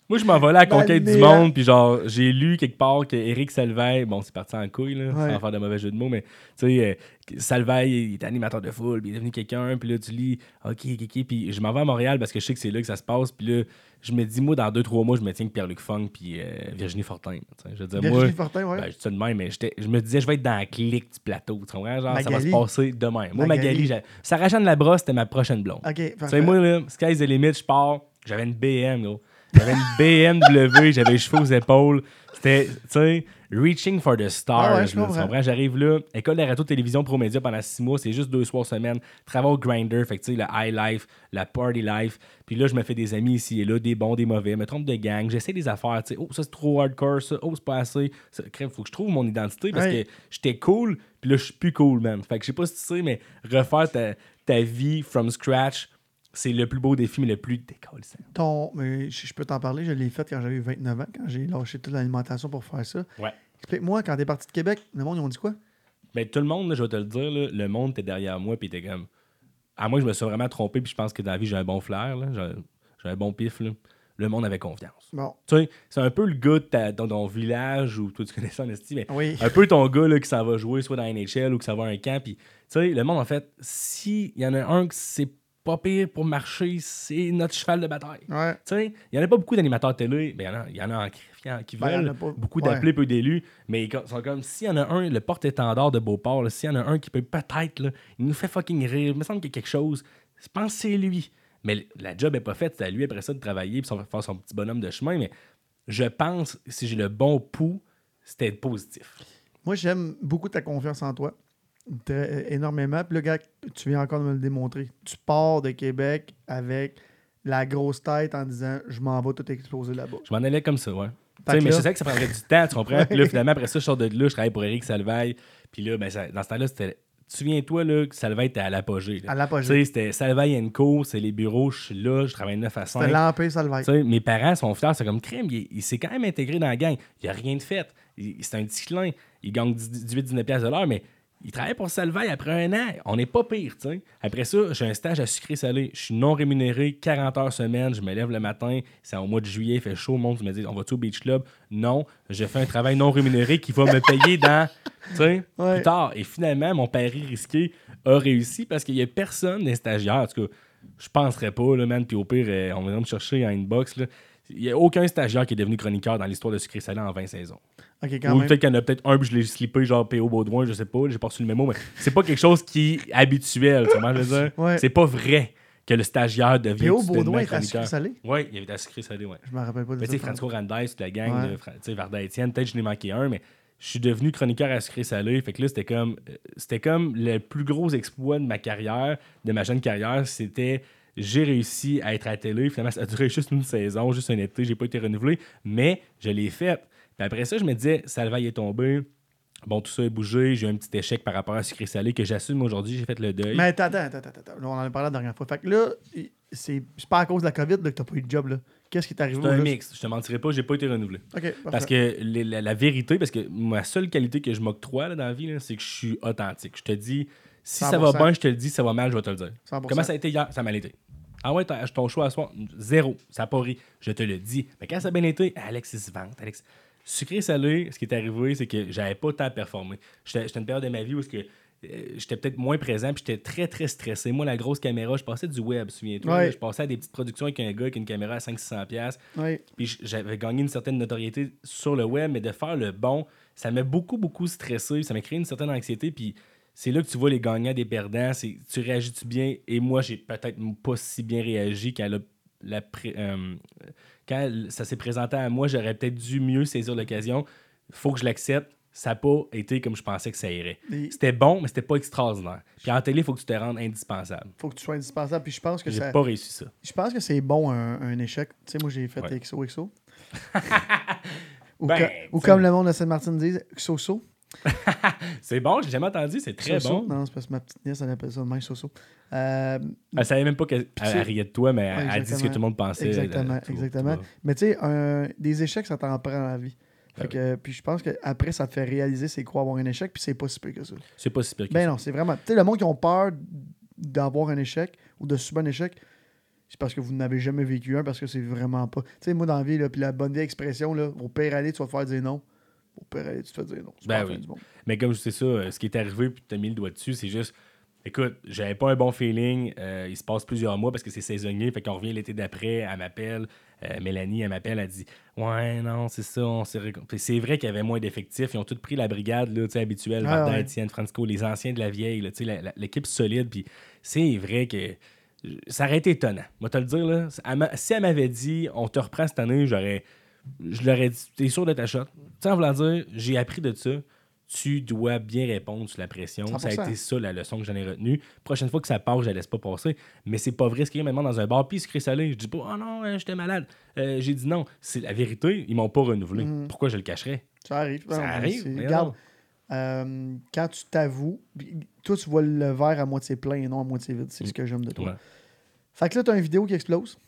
Moi, je m'en vais à la conquête du monde, puis genre, j'ai lu quelque part que Eric Salveille, bon, c'est parti en couille, là, Ouais. sans faire de mauvais jeu de mots, mais tu sais, euh, Salveille, il est animateur de foule, puis il est devenu quelqu'un, puis là, tu lis, ok, ok, ok, puis je m'en vais à Montréal parce que je sais que c'est là que ça se passe, puis là, je me dis, moi, dans deux, trois mois, je me tiens que Pierre-Luc Funk, puis euh, Virginie Fortin. tu sais. Je veux dire, Virginie moi, Fortin, ouais. ben, je dis ça de même, mais je me disais, je vais être dans la clique du plateau, tu comprends? Genre, ça va se passer demain. Moi, Magali. Magali, j'ai- Sarah-Jeanne Labrosse, c'était ma prochaine blonde. ok, Tu sais, parfait. moi, là, sky's the limit, je pars. J'avais une BM, gros. J'avais une BMW, j'avais les cheveux aux épaules. C'était, tu sais, reaching for the stars. Ah ouais, je là, tu comprends. comprends? J'arrive là, école de radio-télévision pro média pendant six mois, c'est juste deux soirs semaine. Travail au grinder, fait que tu sais, le high life, la party life. Puis là, je me fais des amis ici et là, des bons, des mauvais, me trompe de gang. J'essaie des affaires, tu sais, oh, ça c'est trop hardcore, ça, oh, c'est pas assez. Ça, crème, faut que je trouve mon identité parce Ouais. que j'étais cool, puis là, je suis plus cool, man. Fait que je sais pas si tu sais, mais refaire ta, ta vie from scratch, c'est le plus beau défi, mais le plus décollissant. Ton, mais je, je peux t'en parler, je l'ai fait quand j'avais eu 29 ans, quand j'ai lâché toute l'alimentation pour faire ça. Ouais. Explique-moi, quand t'es parti de Québec, le monde, ils ont dit quoi? Ben, tout le monde, là, je vais te le dire, là, le monde était derrière moi, puis était comme. À moi, je me suis vraiment trompé, puis je pense que dans la vie, j'ai un bon flair, là, j'ai, un bon pif. Là. Le monde avait confiance. Bon, Tu sais, c'est un peu le gars de ta- dans ton village, ou toi, tu connais ça en esti, mais oui. un peu ton gars là, qui s'en va jouer soit dans la NHL ou qui s'en va à un camp. Puis, tu sais, le monde, en fait, s'il y en a un que c'est pas pire pour marcher, c'est notre cheval de bataille. Ouais. Tu sais, il n'y en a pas beaucoup d'animateurs télé, mais il y en a, en qui Ben, veulent. pas- beaucoup ouais. d'appelés, peu d'élus. Mais ils sont comme, s'il y en a un, le porte-étendard de Beauport, s'il y en a un qui peut peut-être, il nous fait fucking rire, il me semble qu'il y a quelque chose, je pense que c'est lui. Mais la job est pas faite, c'est à lui après ça de travailler puis faire son petit bonhomme de chemin. Mais je pense, si j'ai le bon pouls, c'était positif. Moi, j'aime beaucoup ta confiance en toi. Énormément. Puis là, gars, tu viens encore de me le démontrer. Tu pars de Québec avec la grosse tête en disant je m'en vais tout exploser là-bas. Je m'en allais comme ça, ouais. Fait mais là- je sais que ça prendrait du temps, tu comprends? Puis là, finalement, après ça, je sors de là, je travaille pour Eric Salveille. Puis là, ben, ça- dans ce temps-là, c'était. Souviens-toi là, que Salveille était à l'apogée. À Tu l'apogée. sais, c'était Salveille Co, c'est les bureaux, je suis là, je travaille 9 à 5. C'était l'Empire Salvaire. Tu sais, mes parents sont fiers, c'est comme crème, il, il s'est quand même intégré dans la gang. Il n'y a rien de fait. C'est un petit clin. Il gagne 18-19$ piastres de l'heure, mais il travaille pour Salveille après un an. On n'est pas pire, tu sais. Après ça, j'ai un stage à sucré salé. Je suis non rémunéré, 40 heures semaine. Je me lève le matin. C'est au mois de juillet, il fait chaud. Le monde me dit On va-tu au Beach Club? Non. Je fais un travail non rémunéré qui va me payer dans. Tu sais, Ouais. plus tard. Et finalement, mon pari risqué a réussi parce qu'il n'y a personne des stagiaires. En tout cas, je penserais pas, là, man. Puis au pire, euh, on va me chercher en inbox. Là. Il n'y a aucun stagiaire qui est devenu chroniqueur dans l'histoire de Sucré Salé en 20 saisons. Quand Ou peut-être qu'il y en a peut-être un, puis je l'ai slippé, genre P.O. Baudouin, je sais pas, j'ai pas reçu le mémo, mais c'est pas quelque chose qui est habituel, tu vois, je veux dire? Ouais. C'est pas vrai que le stagiaire devient P.O. Baudouin est à sucre salé? Oui, il avait à sucré salé, ouais. Je me rappelle pas de Mais tu sais, ça. Francisco Randais, toute la gang, Ouais. de Fra- Varda Étienne, peut-être que je n'ai manqué un, mais je suis devenu chroniqueur à sucré salé. Fait que là, c'était comme, euh, c'était comme le plus gros exploit de ma carrière, de ma jeune carrière. C'était, j'ai réussi à être à la télé. Finalement, ça a duré juste une saison, juste un été. J'ai pas été renouvelé, mais je l'ai fait. Puis après ça, je me disais, Salvaille est tombé. Bon, tout ça est bougé. J'ai eu un petit échec par rapport à sucré salé que j'assume aujourd'hui. J'ai fait le deuil. Mais attends, attends, attends, attends. Là, on en a parlé la dernière fois. Fait que là, c'est pas à cause de la COVID là, que t'as pas eu de job. là. Qu'est-ce qui t'est arrivé? C'est un mix. Je te mentirais pas, j'ai pas été renouvelé. Parce que les- la, la vérité, parce que ma seule qualité que je m'octroie dans la vie, c'est que je suis authentique. Je te dis, si ça va 100%. bien, je te le dis, ça va mal, je vais te le dire. 100%. Comment ça a été hier? Ça m'a été. Ah ouais, ton choix à soir, zéro. Ça n'a pas ri. Je te le dis. Mais quand ça a bien été, Alex, il se vante. Alex. Sucré salé, ce qui est arrivé, c'est que j'avais pas tant performé. J'étais j'étais une période de ma vie où que, euh, j'étais peut-être moins présent, puis j'étais très, très stressé. Moi, la grosse caméra, je passais du web, souviens-toi. Ouais. Je passais à des petites productions avec un gars avec une caméra à 500$. Ouais. Puis j'avais gagné une certaine notoriété sur le web, mais de faire le bon, ça m'a beaucoup, beaucoup stressé. Ça m'a créé une certaine anxiété. Puis c'est là que tu vois les gagnants des perdants. C'est tu réagis-tu bien? Et moi, j'ai peut-être pas si bien réagi quand, la- la pré- euh, quand ça s'est présenté à moi. J'aurais peut-être dû mieux saisir l'occasion. faut que je l'accepte. Ça n'a pas été comme je pensais que ça irait. Et C'était bon, mais c'était pas extraordinaire. Puis en télé, il faut que tu te rendes indispensable. faut que tu sois indispensable. Puis je pense que J'ai ça. pas réussi ça. Je pense que c'est bon un, un échec. Tu sais, moi j'ai fait Ouais. XOXO. <laughs> ou, Ben, ou comme le monde de Sainte-Martine dit, XOXO. C'est bon, j'ai jamais entendu, c'est très Soso? bon. Non, c'est parce que ma petite nièce, elle appelle ça de Soso. Euh, Elle savait même pas qu'elle riait de toi, mais Ouais, elle dit ce que tout le monde pensait. Exactement, tout- exactement. tout- mais tu sais, des échecs, ça t'en prend dans la vie. Fait Ah que, puis je pense qu'après, ça te fait réaliser c'est quoi avoir un échec, puis c'est pas si pire que ça. C'est pas si pire que Ben ça. non, c'est vraiment. Tu sais, le monde qui ont peur d'avoir un échec ou de subir un échec, c'est parce que vous n'avez jamais vécu un, parce que c'est vraiment pas. Tu sais, moi, dans la vie, là, puis la bonne vieille expression, là, au pire aller, tu vas te faire dire non. Au pire aller, tu te fais dire non. Ben oui. Mais comme je sais ça, euh, ce qui est arrivé, puis tu as mis le doigt dessus, c'est juste. Écoute, j'avais pas un bon feeling. euh, il se passe plusieurs mois parce que c'est saisonnier. Fait qu'on revient l'été d'après. Elle m'appelle. euh, Mélanie, elle m'appelle. Elle dit Ouais, non, c'est ça. On s'est c'est vrai qu'il y avait moins d'effectifs. Ils ont tous pris la brigade là, habituelle. Ah, ouais. Étienne, Francisco, les anciens de la vieille. L'équipe solide. Puis c'est vrai que ça aurait été étonnant. Moi, te le dire, là, si elle m'avait dit on te reprend cette année, j'aurais. Je leur ai dit, t'es sûr de ta shot? Tu sais, en voulant dire, j'ai appris de ça. Tu dois bien répondre sous la pression. Ça a 100%. été ça la leçon que j'en ai retenue. Prochaine fois que ça part, je la laisse pas passer. Mais c'est pas vrai. Ce qu'il y a maintenant dans un bar, puis sucré salé, je dis pas, oh non, euh, j'étais malade. Euh, j'ai dit non. C'est la vérité. Ils m'ont pas renouvelé. Mhm. Pourquoi je le cacherais? Ça arrive. Ça arrive, Regarde, euh, quand tu t'avoues, toi, tu vois le verre à moitié plein et non à moitié vide. C'est ce que j'aime de toi. Ouais. Fait que là, tu as une vidéo qui explose.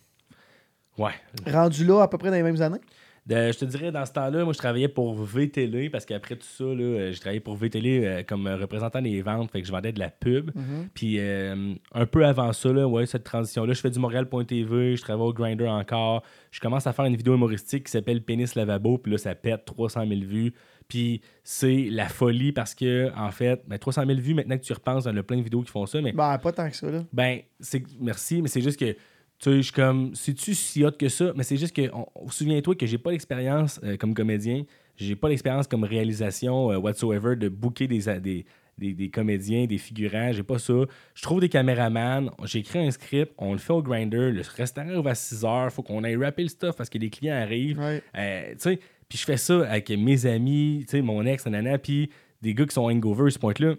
Ouais. Rendu là à peu près dans les mêmes années? De- je te dirais, dans ce temps-là, moi, je travaillais pour VTL parce qu'après tout ça, là, euh, j'ai travaillé pour VTL euh, comme représentant des ventes. Fait que je vendais de la pub. Mhm. Puis euh, un peu avant ça, là, ouais, cette transition-là, je fais du Montréal.tv, je travaille au Grinder encore. Je commence à faire une vidéo humoristique qui s'appelle Pénis Lavabo, puis là, ça pète 300 000 vues. Puis c'est la folie parce que, en fait, ben, 300 000 vues, maintenant que tu repenses, il y en a plein de vidéos qui font ça, mais Ben, pas tant que ça, là. ben, c'est merci, mais c'est juste que tu sais, je suis comme, c'est-tu si hot que ça? Mais c'est juste que, souviens-toi que j'ai pas l'expérience euh, comme comédien, j'ai pas l'expérience comme réalisation euh, whatsoever de booker des, des, des, des comédiens, des figurants, j'ai pas ça. Je trouve des caméramans, j'ai écrit un script, on le fait au grinder, le restaurant ouvre à 6 heures, faut qu'on aille rapper le stuff parce que les clients arrivent. Ouais. Euh, tu sais, puis je fais ça avec mes amis, tu sais, mon ex, nanana, puis des gars qui sont hangover à ce point-là.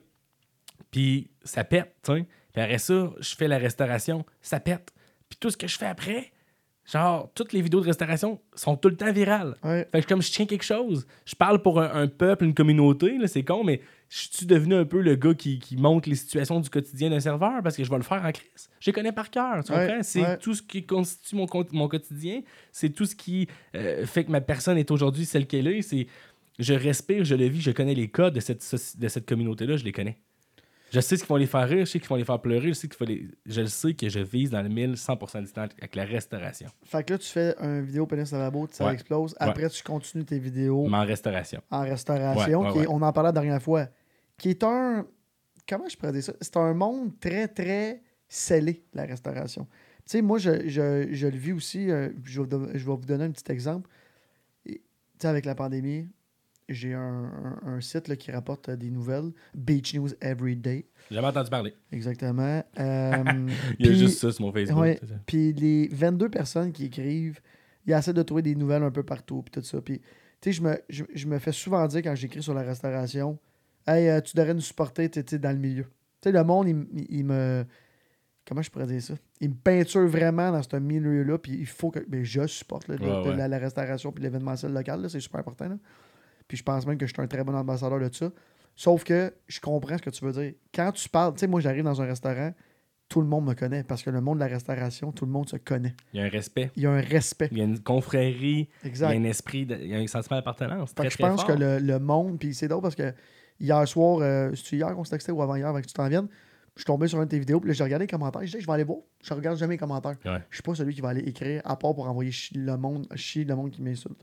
Puis ça pète, tu sais. Puis après ça, je fais la restauration, ça pète. Puis tout ce que je fais après, genre, toutes les vidéos de restauration sont tout le temps virales. Ouais. Fait que comme je tiens quelque chose, je parle pour un, un peuple, une communauté, c'est con, mais je suis devenu un peu le gars qui, qui montre les situations du quotidien d'un serveur parce que je vais le faire en crise. Je les connais par cœur, tu Ouais, comprends? C'est ouais. tout ce qui constitue mon, quotidien. C'est tout ce qui euh, fait que ma personne est aujourd'hui celle qu'elle est. C'est je respire, je le vis, je connais les codes de cette, soci- de cette communauté-là, je les connais. Je sais ce qu'ils vont les faire rire, je sais qu'ils vont les faire pleurer, je sais, qu'il faut les... je le sais que je vise dans le 1000 100% du temps avec la restauration. Fait que là, tu fais un vidéo pénis lavabo, ça Ouais. explose. Après, tu continues tes vidéos Mais en restauration. en restauration. Ouais, ouais, qui est- ouais. on en parlait la dernière fois. Qui est un. Comment je pourrais dire ça? C'est un monde très, très scellé, la restauration. Tu sais, moi, je, je- je le vis aussi. euh, je, je vais vous donner un petit exemple. Tu sais, avec la pandémie, j'ai un, un- un site là, qui rapporte euh, des nouvelles. Beach News Every Day. Jamais entendu parler. Exactement. <laughs> Euh, Il y a juste ça sur mon Facebook. Puis les 22 personnes qui écrivent, ils essaient de trouver des nouvelles un peu partout, puis tout ça. Puis, tu sais, je me, je, je me fais souvent dire quand j'écris sur la restauration, Hey, euh, tu devrais nous supporter, tu sais, dans le milieu. Tu sais, le monde, il, me. Comment je pourrais dire ça? Il me peinture vraiment dans ce milieu-là, puis il faut que. Je supporte là, de- Ouais, de ouais. La, la restauration puis l'événementiel local, c'est super important. là. Puis je pense même que je suis un très bon ambassadeur de ça. Sauf que je comprends ce que tu veux dire. Quand tu parles, tu sais, moi, j'arrive dans un restaurant, tout le monde me connaît parce que le monde de la restauration, tout le monde se connaît. Il y a un respect. Il y a un respect. Il y a une confrérie. Il y a Exact. un esprit. de- il y a un sentiment d'appartenance. Très, je très pense fort. que le, le monde, puis c'est drôle parce que hier soir, euh, c'est hier qu'on s'est texté ou avant-hier avant que tu t'en viennes, je suis tombé sur une de tes vidéos, puis là, j'ai regardé les commentaires. Je dis, je vais aller voir. Je regarde jamais les commentaires. Ouais. Je suis pas celui qui va aller écrire, à part pour envoyer le monde, chier le monde qui m'insulte.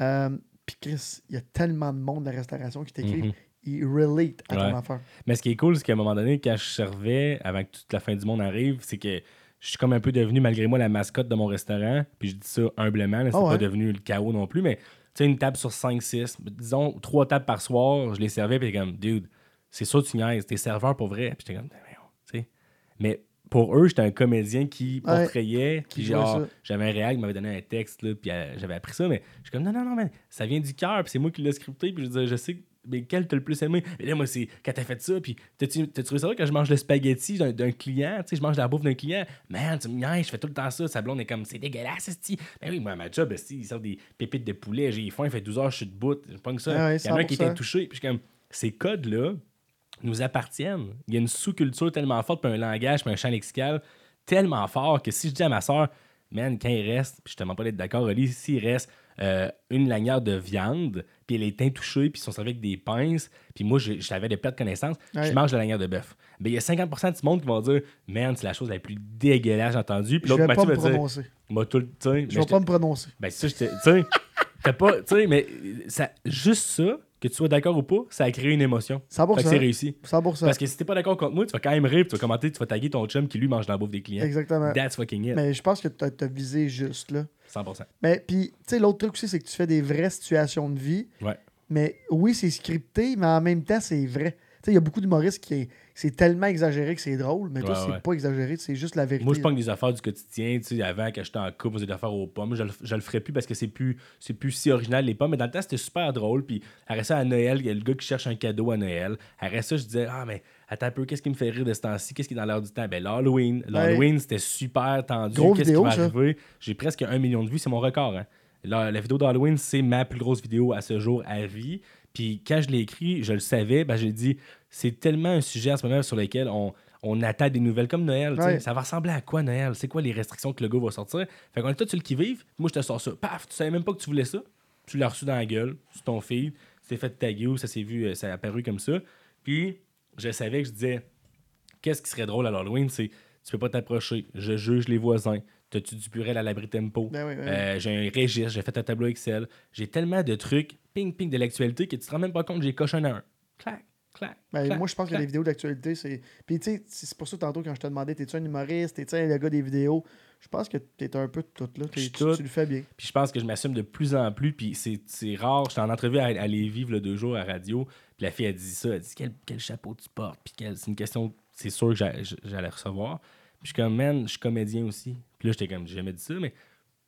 Euh, puis Chris, il y a tellement de monde de la restauration qui t'écrivent, Mhm. ils relate à ton affaire. Mais ce qui est cool, c'est qu'à un moment donné, quand je servais, avant que toute la fin du monde arrive, c'est que je suis comme un peu devenu, malgré moi, la mascotte de mon restaurant. Puis je dis ça humblement, c'est pas ouais? devenu le chaos non plus, mais tu sais, une table sur 5, 6, disons trois tables par soir, je les servais, puis comme, dude, c'est sûr que tu niaises, t'es serveur pour vrai. Puis j'étais comme, Ben, sais. Mais pour eux, j'étais un comédien qui Ouais, portrayait, qui genre, j'avais un réel qui m'avait donné un texte, là, puis euh, j'avais appris ça, mais je suis comme, non, non, non, mais ça vient du cœur, puis c'est moi qui l'ai scripté, puis je disais, je sais, mais quel t'as le plus aimé? Mais là, moi, c'est quand t'as fait ça, puis t'as-tu trouvé ça quand je mange le spaghetti d'un client, tu sais, je mange la bouffe d'un client, man, tu me je fais tout le temps ça, sa blonde est comme, c'est dégueulasse, esti. Ben oui, moi, ma job, ils sortent des pépites de poulet, j'ai faim, il fait 12 heures, je suis debout, je pogne ça. Ah il y en a un qui 100%. était touché, puis je suis comme, ces codes-là nous appartiennent. Il y a une sous-culture tellement forte, puis un langage, puis un champ lexical tellement fort que si je dis à ma soeur, man, quand il reste, puis je te demande pas d'être d'accord, Oli, s'il reste euh, une lanière de viande, puis elle est intouchée, puis ils sont servis avec des pinces, puis moi, je- j'avais des pertes de connaissances, Ouais. je mange de la lanière de bœuf. Ben, il y a 50% du monde qui vont dire, man, c'est la chose la plus dégueulasse que j'ai entendue. Puis Je l'autre vais moitié pas me va dire, prononcer. moi, tout le tu sais, mais Je vais pas me prononcer. ben, ça, j'étais- tu sais, pas, tu sais, mais ça, juste ça, que tu sois d'accord ou pas, ça a créé une émotion. 100%. Fait que c'est réussi. 100%. Parce que si t'es pas d'accord contre moi, tu vas quand même rire, tu vas commenter, tu vas taguer ton chum qui lui mange dans la bouffe des clients. Exactement. That's fucking it. Mais je pense que tu as, visé juste là. 100%. Mais puis, tu sais, l'autre truc aussi, c'est que tu fais des vraies situations de vie. Ouais. Mais oui, c'est scripté, mais en même temps, c'est vrai. Tu sais, il y a beaucoup d'humoristes qui. C'est tellement exagéré que c'est drôle, mais toi, Ouais, c'est ouais. pas exagéré, c'est juste la vérité. Moi, je pogne des affaires du quotidien. Tu sais, avant, quand j'étais en couple, des affaires aux pommes. Je le, je le ferais plus parce que c'est plus, c'est plus si original, les pommes. Mais dans le temps, c'était super drôle. Puis, après ça, à Noël, il y a le gars qui cherche un cadeau à Noël. Après ça, je disais, ah, mais attends un peu, qu'est-ce qui me fait rire de ce temps-ci? Qu'est-ce qui est dans l'heure du temps? Ben, l'Halloween. L'Halloween, c'était super tendu. Qu'est-ce qui ça. arriver? J'ai presque un million de vues. C'est mon record. Hein. La, la vidéo d'Halloween, c'est ma plus grosse vidéo à ce jour à vie. Puis, quand je l'ai écrit, je le savais. Ben, j'ai dit, c'est tellement un sujet en ce moment sur lequel on, on attend des nouvelles comme Noël. Ouais. Ça va ressembler à quoi Noël? C'est quoi les restrictions que le gars va sortir? Fait qu'on est tous sur le qui-vive. Moi, je te sors ça. Paf! Tu savais même pas que tu voulais ça. Tu l'as reçu dans la gueule, sur ton feed. Tu t'es fait taguer ou ça s'est vu, euh, ça a apparu comme ça. Puis, je savais que je disais, qu'est-ce qui serait drôle à l'Halloween? C'est, tu peux pas t'approcher. Je juge les voisins. T'as-tu du purel à l'abri tempo? Ben oui, ben oui. Euh, j'ai un registre, j'ai fait un tableau Excel. J'ai tellement de trucs, ping, ping, de l'actualité que tu te rends même pas compte, j'ai coché un à un. Clac, clac. Ben, clac, moi, je pense que les vidéos d'actualité, c'est. Puis, tu sais, c'est pour ça, tantôt, quand je te demandais, t'es-tu un humoriste, t'es-tu le gars des vidéos, je pense que t'es un peu de tout, là. Tu, tout. tu le fais bien. Puis je pense que je m'assume de plus en plus. Puis c'est, c'est rare. J'étais en entrevue à, à Lévis, le deux jours à radio. Puis la fille a dit ça. Elle dit quel, quel chapeau tu portes. Puis quel- c'est une question, c'est sûr que j'a- j'allais recevoir. Puis je suis comme, man, je suis comédien aussi. Puis là, j'étais comme, j'ai jamais dit ça, mais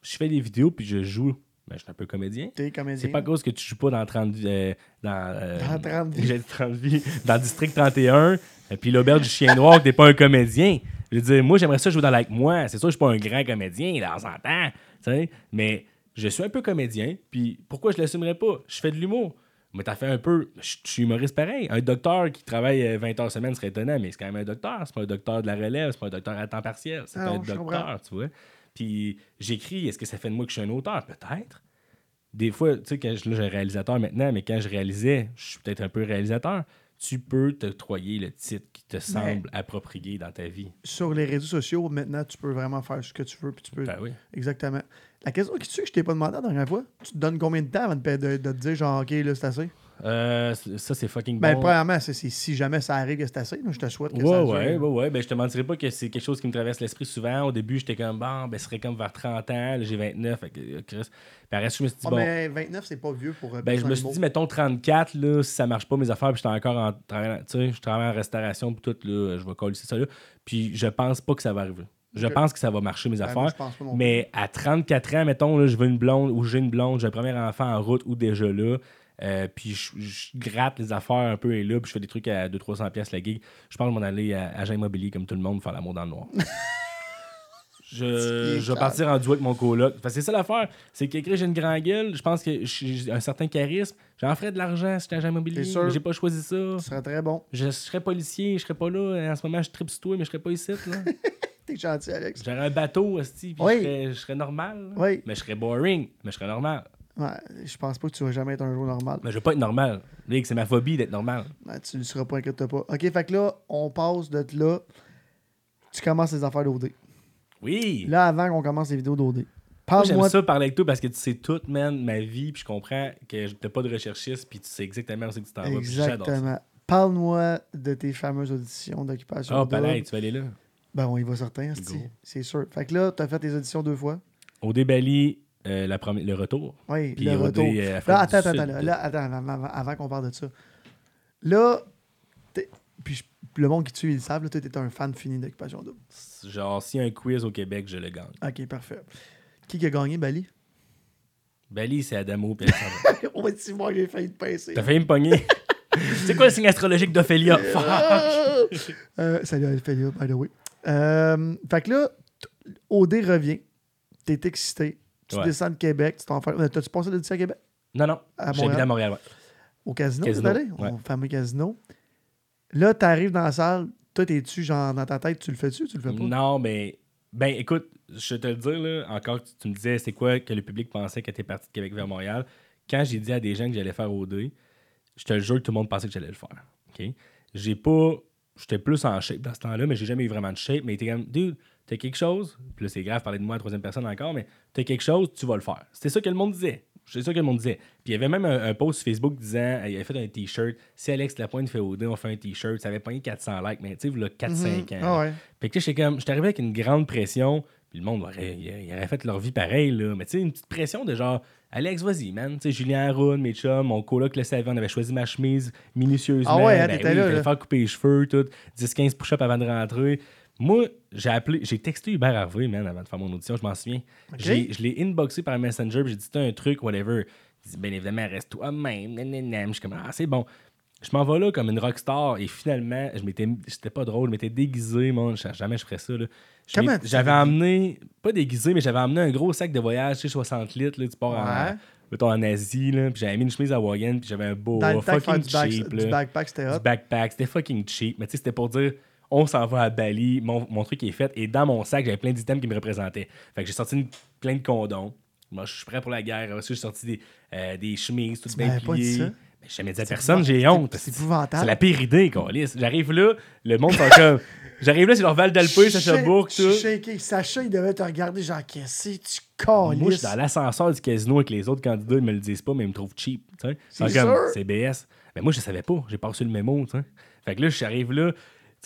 je fais des vidéos, puis je joue. Ben, je suis un peu comédien. T'es comédien. C'est pas à cause que tu joues pas dans 30 euh, dans, euh, Dans 30 vies. <laughs> j'ai dit 30 vies. Dans District 31, et puis l'auberge du chien noir, que t'es pas un comédien. Je veux dire, moi, j'aimerais ça jouer dans Like Moi. C'est sûr que je suis pas un grand comédien, là, on s'entend. tu sais, Mais je suis un peu comédien, puis pourquoi je l'assumerais pas? Je fais de l'humour. Mais t'as fait un peu. Je suis humoriste pareil. Un docteur qui travaille euh, 20 heures semaine serait étonnant, mais c'est quand même un docteur. C'est pas un docteur de la relève, c'est pas un docteur à temps partiel. C'est Ah un docteur, tu vois. Puis j'écris, est-ce que ça fait de moi que je suis un auteur? Peut-être. Des fois, tu sais, quand je, là, j'ai un réalisateur maintenant, mais quand je réalisais, je suis peut-être un peu réalisateur, tu peux t'octroyer le titre qui te semble approprié dans ta vie. Sur les réseaux sociaux, maintenant, tu peux vraiment faire ce que tu veux, puis tu peux. Ben oui. Exactement. La question qui tue que je t'ai pas demandé la dernière fois, tu te donnes combien de temps avant de, de- de te dire, genre, OK, là, c'est assez? Euh, ça, c'est fucking Ben, bon. premièrement, c'est si jamais ça arrive que c'est assez, je te souhaite que Ouais, ça ouais, dure. ouais, ouais. Ben, je te mentirais pas que c'est quelque chose qui me traverse l'esprit souvent. Au début, j'étais comme, bon, ben, ce serait comme vers 30 ans. Là, j'ai 29. Fait que, euh, Chris. Puis après, je me suis dit, Ah, bon. mais 29, c'est pas vieux pour. euh, Ben, je me suis dit, mettons 34, là, si ça marche pas mes affaires, puis j'étais encore en tu sais, je travaille en restauration, puis tout, là, je vais coller ça là. Puis je pense pas que ça va arriver. Je pense que ça va marcher mes Ben, affaires. moi, je pense pas non plus. Mais à 34 ans, mettons, là, je veux une blonde ou j'ai une blonde, j'ai un premier enfant en route ou déjà là. Euh, puis je, je gratte les affaires un peu et là, puis je fais des trucs à 200-300$ pièces la gig. Je je vais m'en aller à agent immobilier comme tout le monde, faire l'amour dans le noir. <laughs> Je, je vais partir en duo avec mon coloc. C'est ça l'affaire. C'est qu'écrit, j'ai une grande gueule. Je pense que j'ai un certain charisme. J'en ferais de l'argent si j'étais agent immobilier. J'ai pas choisi ça. Ce serait très bon. Je serais policier, je serais pas là. En ce moment, je tripe sur toi, mais je serais pas ici. Là. <laughs> T'es gentil, Alex. J'aurais un bateau, esti, puis Oui. je, serais, je serais normal. Oui. Mais je serais boring, mais je serais normal. Ouais, je pense pas que tu vas jamais être un jour normal. Mais je veux pas être normal. C'est ma phobie d'être normal. Ouais, tu ne seras pas, inquiète pas. Ok, fait que là, on passe de là. Tu commences les affaires d'OD. Oui! Là, avant qu'on commence les vidéos d'OD. J'aime ça parler avec toi parce que tu sais tout, man, ma vie, puis je comprends que t'as pas de recherchiste, puis tu sais exactement où c'est que tu t'en vas. Exactement. Parle-moi de tes fameuses auditions d'occupation. Ah, double. pareil, tu vas aller là. Ben, on y va certain, c'est sûr. Fait que là, tu as fait tes auditions deux fois. Au débali, euh, la le retour. Oui, Puis le retour. euh, Là, attends, attends, Sud. Là, attends, avant, qu'on parle de ça. Là, puis le monde qui tue, ils le savent, toi, t'es un fan fini d'occupation double. Genre, s'il y a un quiz au Québec, je le gagne. Ok, parfait. Qui a gagné, Bali? Bali, c'est Adamo, puis va dire, moi, j'ai failli te pincer. T'as failli me pogner. <laughs> c'est quoi le signe astrologique d'Ophélia? Fuck! <laughs> Euh, salut Ophélia, by the way. Euh, fait que là, OD revient. T'es excité. Tu Ouais. descends de Québec. Tu t'en fais... euh, T'as-tu passé l'audition à Québec? Non, non. J'habite à Montréal, ouais. Au casino, Casino, allé? ouais. Au fameux casino. Là, t'arrives dans la salle. Toi, t'es-tu, genre, dans ta tête, tu le fais-tu ou tu le fais pas? Non, mais. Ben, écoute, je vais te le dire, là, encore, tu, tu me disais, c'est quoi que le public pensait quand t'es parti de Québec vers Montréal? Quand j'ai dit à des gens que j'allais faire OD, je te le jure que tout le monde pensait que j'allais le faire. OK? J'ai pas. J'étais plus en shape dans ce temps-là, mais j'ai jamais eu vraiment de shape. Mais il était comme, dude, t'as quelque chose? Puis là, c'est grave, parler de moi à la troisième personne encore, mais t'as quelque chose, tu vas le faire. C'était ça que le monde disait. C'est ça que le monde disait. Puis il y avait même un, un post Facebook disant, il avait fait un t-shirt. Si Alex Lapointe fait OD, on fait un t-shirt. Ça avait pogné 400 likes, mais tu sais, là, 4-5 ans. Ah ouais. Fait que là, j'étais comme, j'étais arrivé avec une grande pression, puis le monde aurait, il, il aurait fait leur vie pareil, là. Mais tu sais, une petite pression de genre, Alex, vas-y, man. Tu sais, Julien Haroun, mes chums, mon coloc le savait, on avait choisi ma chemise minutieusement. Ah ouais, hein, Ben t'étais oui, là, faire couper les cheveux, tout. 10-15 push-ups avant de rentrer. Moi, j'ai appelé, j'ai texté Hubert Harvey, man, avant de faire mon audition, je m'en souviens. J'ai- Je l'ai inboxé par Messenger, puis j'ai dit, t'as un truc, whatever. Il dit, bien évidemment, reste toi-même. Je suis comme, ah, c'est bon. Je m'en vais là comme une rockstar et finalement, je m'étais, c'était pas drôle, je m'étais déguisé, je- jamais je ferais ça. là. J'avais emmené, pas déguisé, mais j'avais emmené un gros sac de voyage, tu sais, 60 litres, là, tu pars Ouais. en, mettons, en Asie, là, puis j'avais mis une chemise hawaïenne, puis j'avais un beau Dans le temps fucking du, back- cheap. du backpack, c'était du hot. backpack. C'était fucking cheap. Mais tu sais, c'était pour dire on s'en va à Bali, mon, mon truc est fait. Et dans mon sac, j'avais plein d'items qui me représentaient. Fait que j'ai sorti une- plein de condoms. Moi, je suis prêt pour la guerre. Après j'ai sorti des, euh, des chemises toutes Tu bien m'avais pas dit ça? J'ai jamais dit à personne, j'ai honte. C'est épouvantable. C'est la pire idée, câlisse. J'arrive là, le monde sont comme. <laughs> J'arrive là, c'est leur Val d'Alpé, ça Je Bourg, suis tout. shaké. Sacha, il devait te regarder, genre, qu'est-ce que tu Moi, je suis dans l'ascenseur du casino avec les autres candidats, ils me le disent pas, mais ils me trouvent cheap. C'est comme, sûr. c'est BS. Mais moi, je savais pas. J'ai pas reçu le mémo. tu sais. Fait que là, j'arrive là. Tu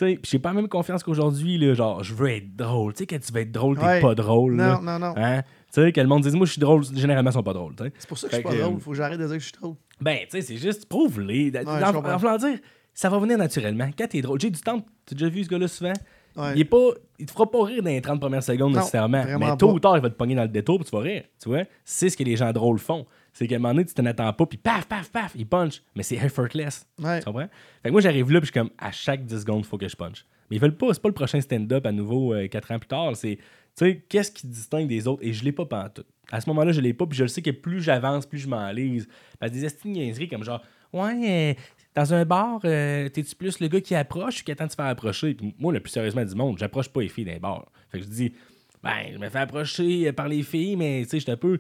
sais, puis j'ai pas la même confiance qu'aujourd'hui. Genre, je veux être drôle. Tu sais, quand tu veux être drôle, t'es Ouais. pas drôle. là. Non, non, non. Hein? Tu sais, que le monde dise, moi, je suis drôle. Généralement, ils sont pas drôles. tu sais. C'est pour ça que je suis pas que, drôle. Faut que j'arrête de dire que je suis drôle. Ben, tu sais, c'est juste, prouve-les. En, voulant dire, ça va venir naturellement. Quand t'es drôle. J'ai du temps. Tu as déjà vu ce gars-là souvent? Ouais. Il, est pas, il te fera pas rire dans les 30 premières secondes Non, nécessairement. Mais tôt pas. ou tard, il va te pogner dans le détour puis tu vas rire. Tu vois? C'est ce que les gens drôles font. C'est qu'à un moment donné, tu t'en attends pas, puis paf, paf, paf, il punch. Mais c'est effortless. Ouais. Tu comprends? Fait que moi, j'arrive là, puis je suis comme, à chaque 10 secondes, il faut que je punch. Mais ils veulent pas, c'est pas le prochain stand-up à nouveau 4 ans plus tard. C'est, tu sais, qu'est-ce qui distingue des autres? Et je l'ai pas pantoute. À ce moment-là, je l'ai pas, puis je le sais que plus j'avance, plus je m'enlise. Parce que des estimes comme genre, ouais, euh, dans un bar, euh, t'es-tu plus le gars qui approche ou qui attend de se faire approcher? Moi, le plus sérieusement du monde, j'approche pas les filles d'un bar. Fait que je dis, ben, je me fais approcher par les filles, mais tu sais, j'étais un peu.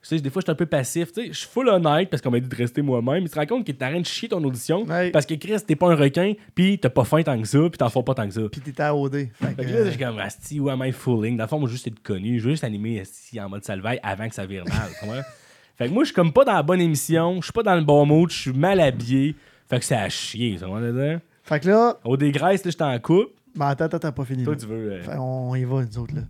Tu sais, des fois, je suis un peu passif. Tu sais, je suis full honnête parce qu'on m'a dit de rester moi-même. Il te rend compte que t'es en train de chier ton audition Ouais. parce que Chris, t'es pas un requin, puis t'as pas faim tant que ça, puis t'en fais pas tant que ça. Puis t'étais à OD. Fait que, là, je suis comme, Asti, who am I fooling? Dans le fond, moi, juste être connu. Je veux juste animer Asti en mode salvaille avant que ça vire mal. tu? Fait que moi, je suis comme pas dans la bonne émission, je suis pas dans le bon mood, je suis mal habillé. Fait que c'est à chier, ça va dire. Fait que là, Au dégraisse, là, j'étais en couple. ben attends, attends, t'as pas fini. Toi, là. tu veux. euh, Fait, on y va, nous autres, là.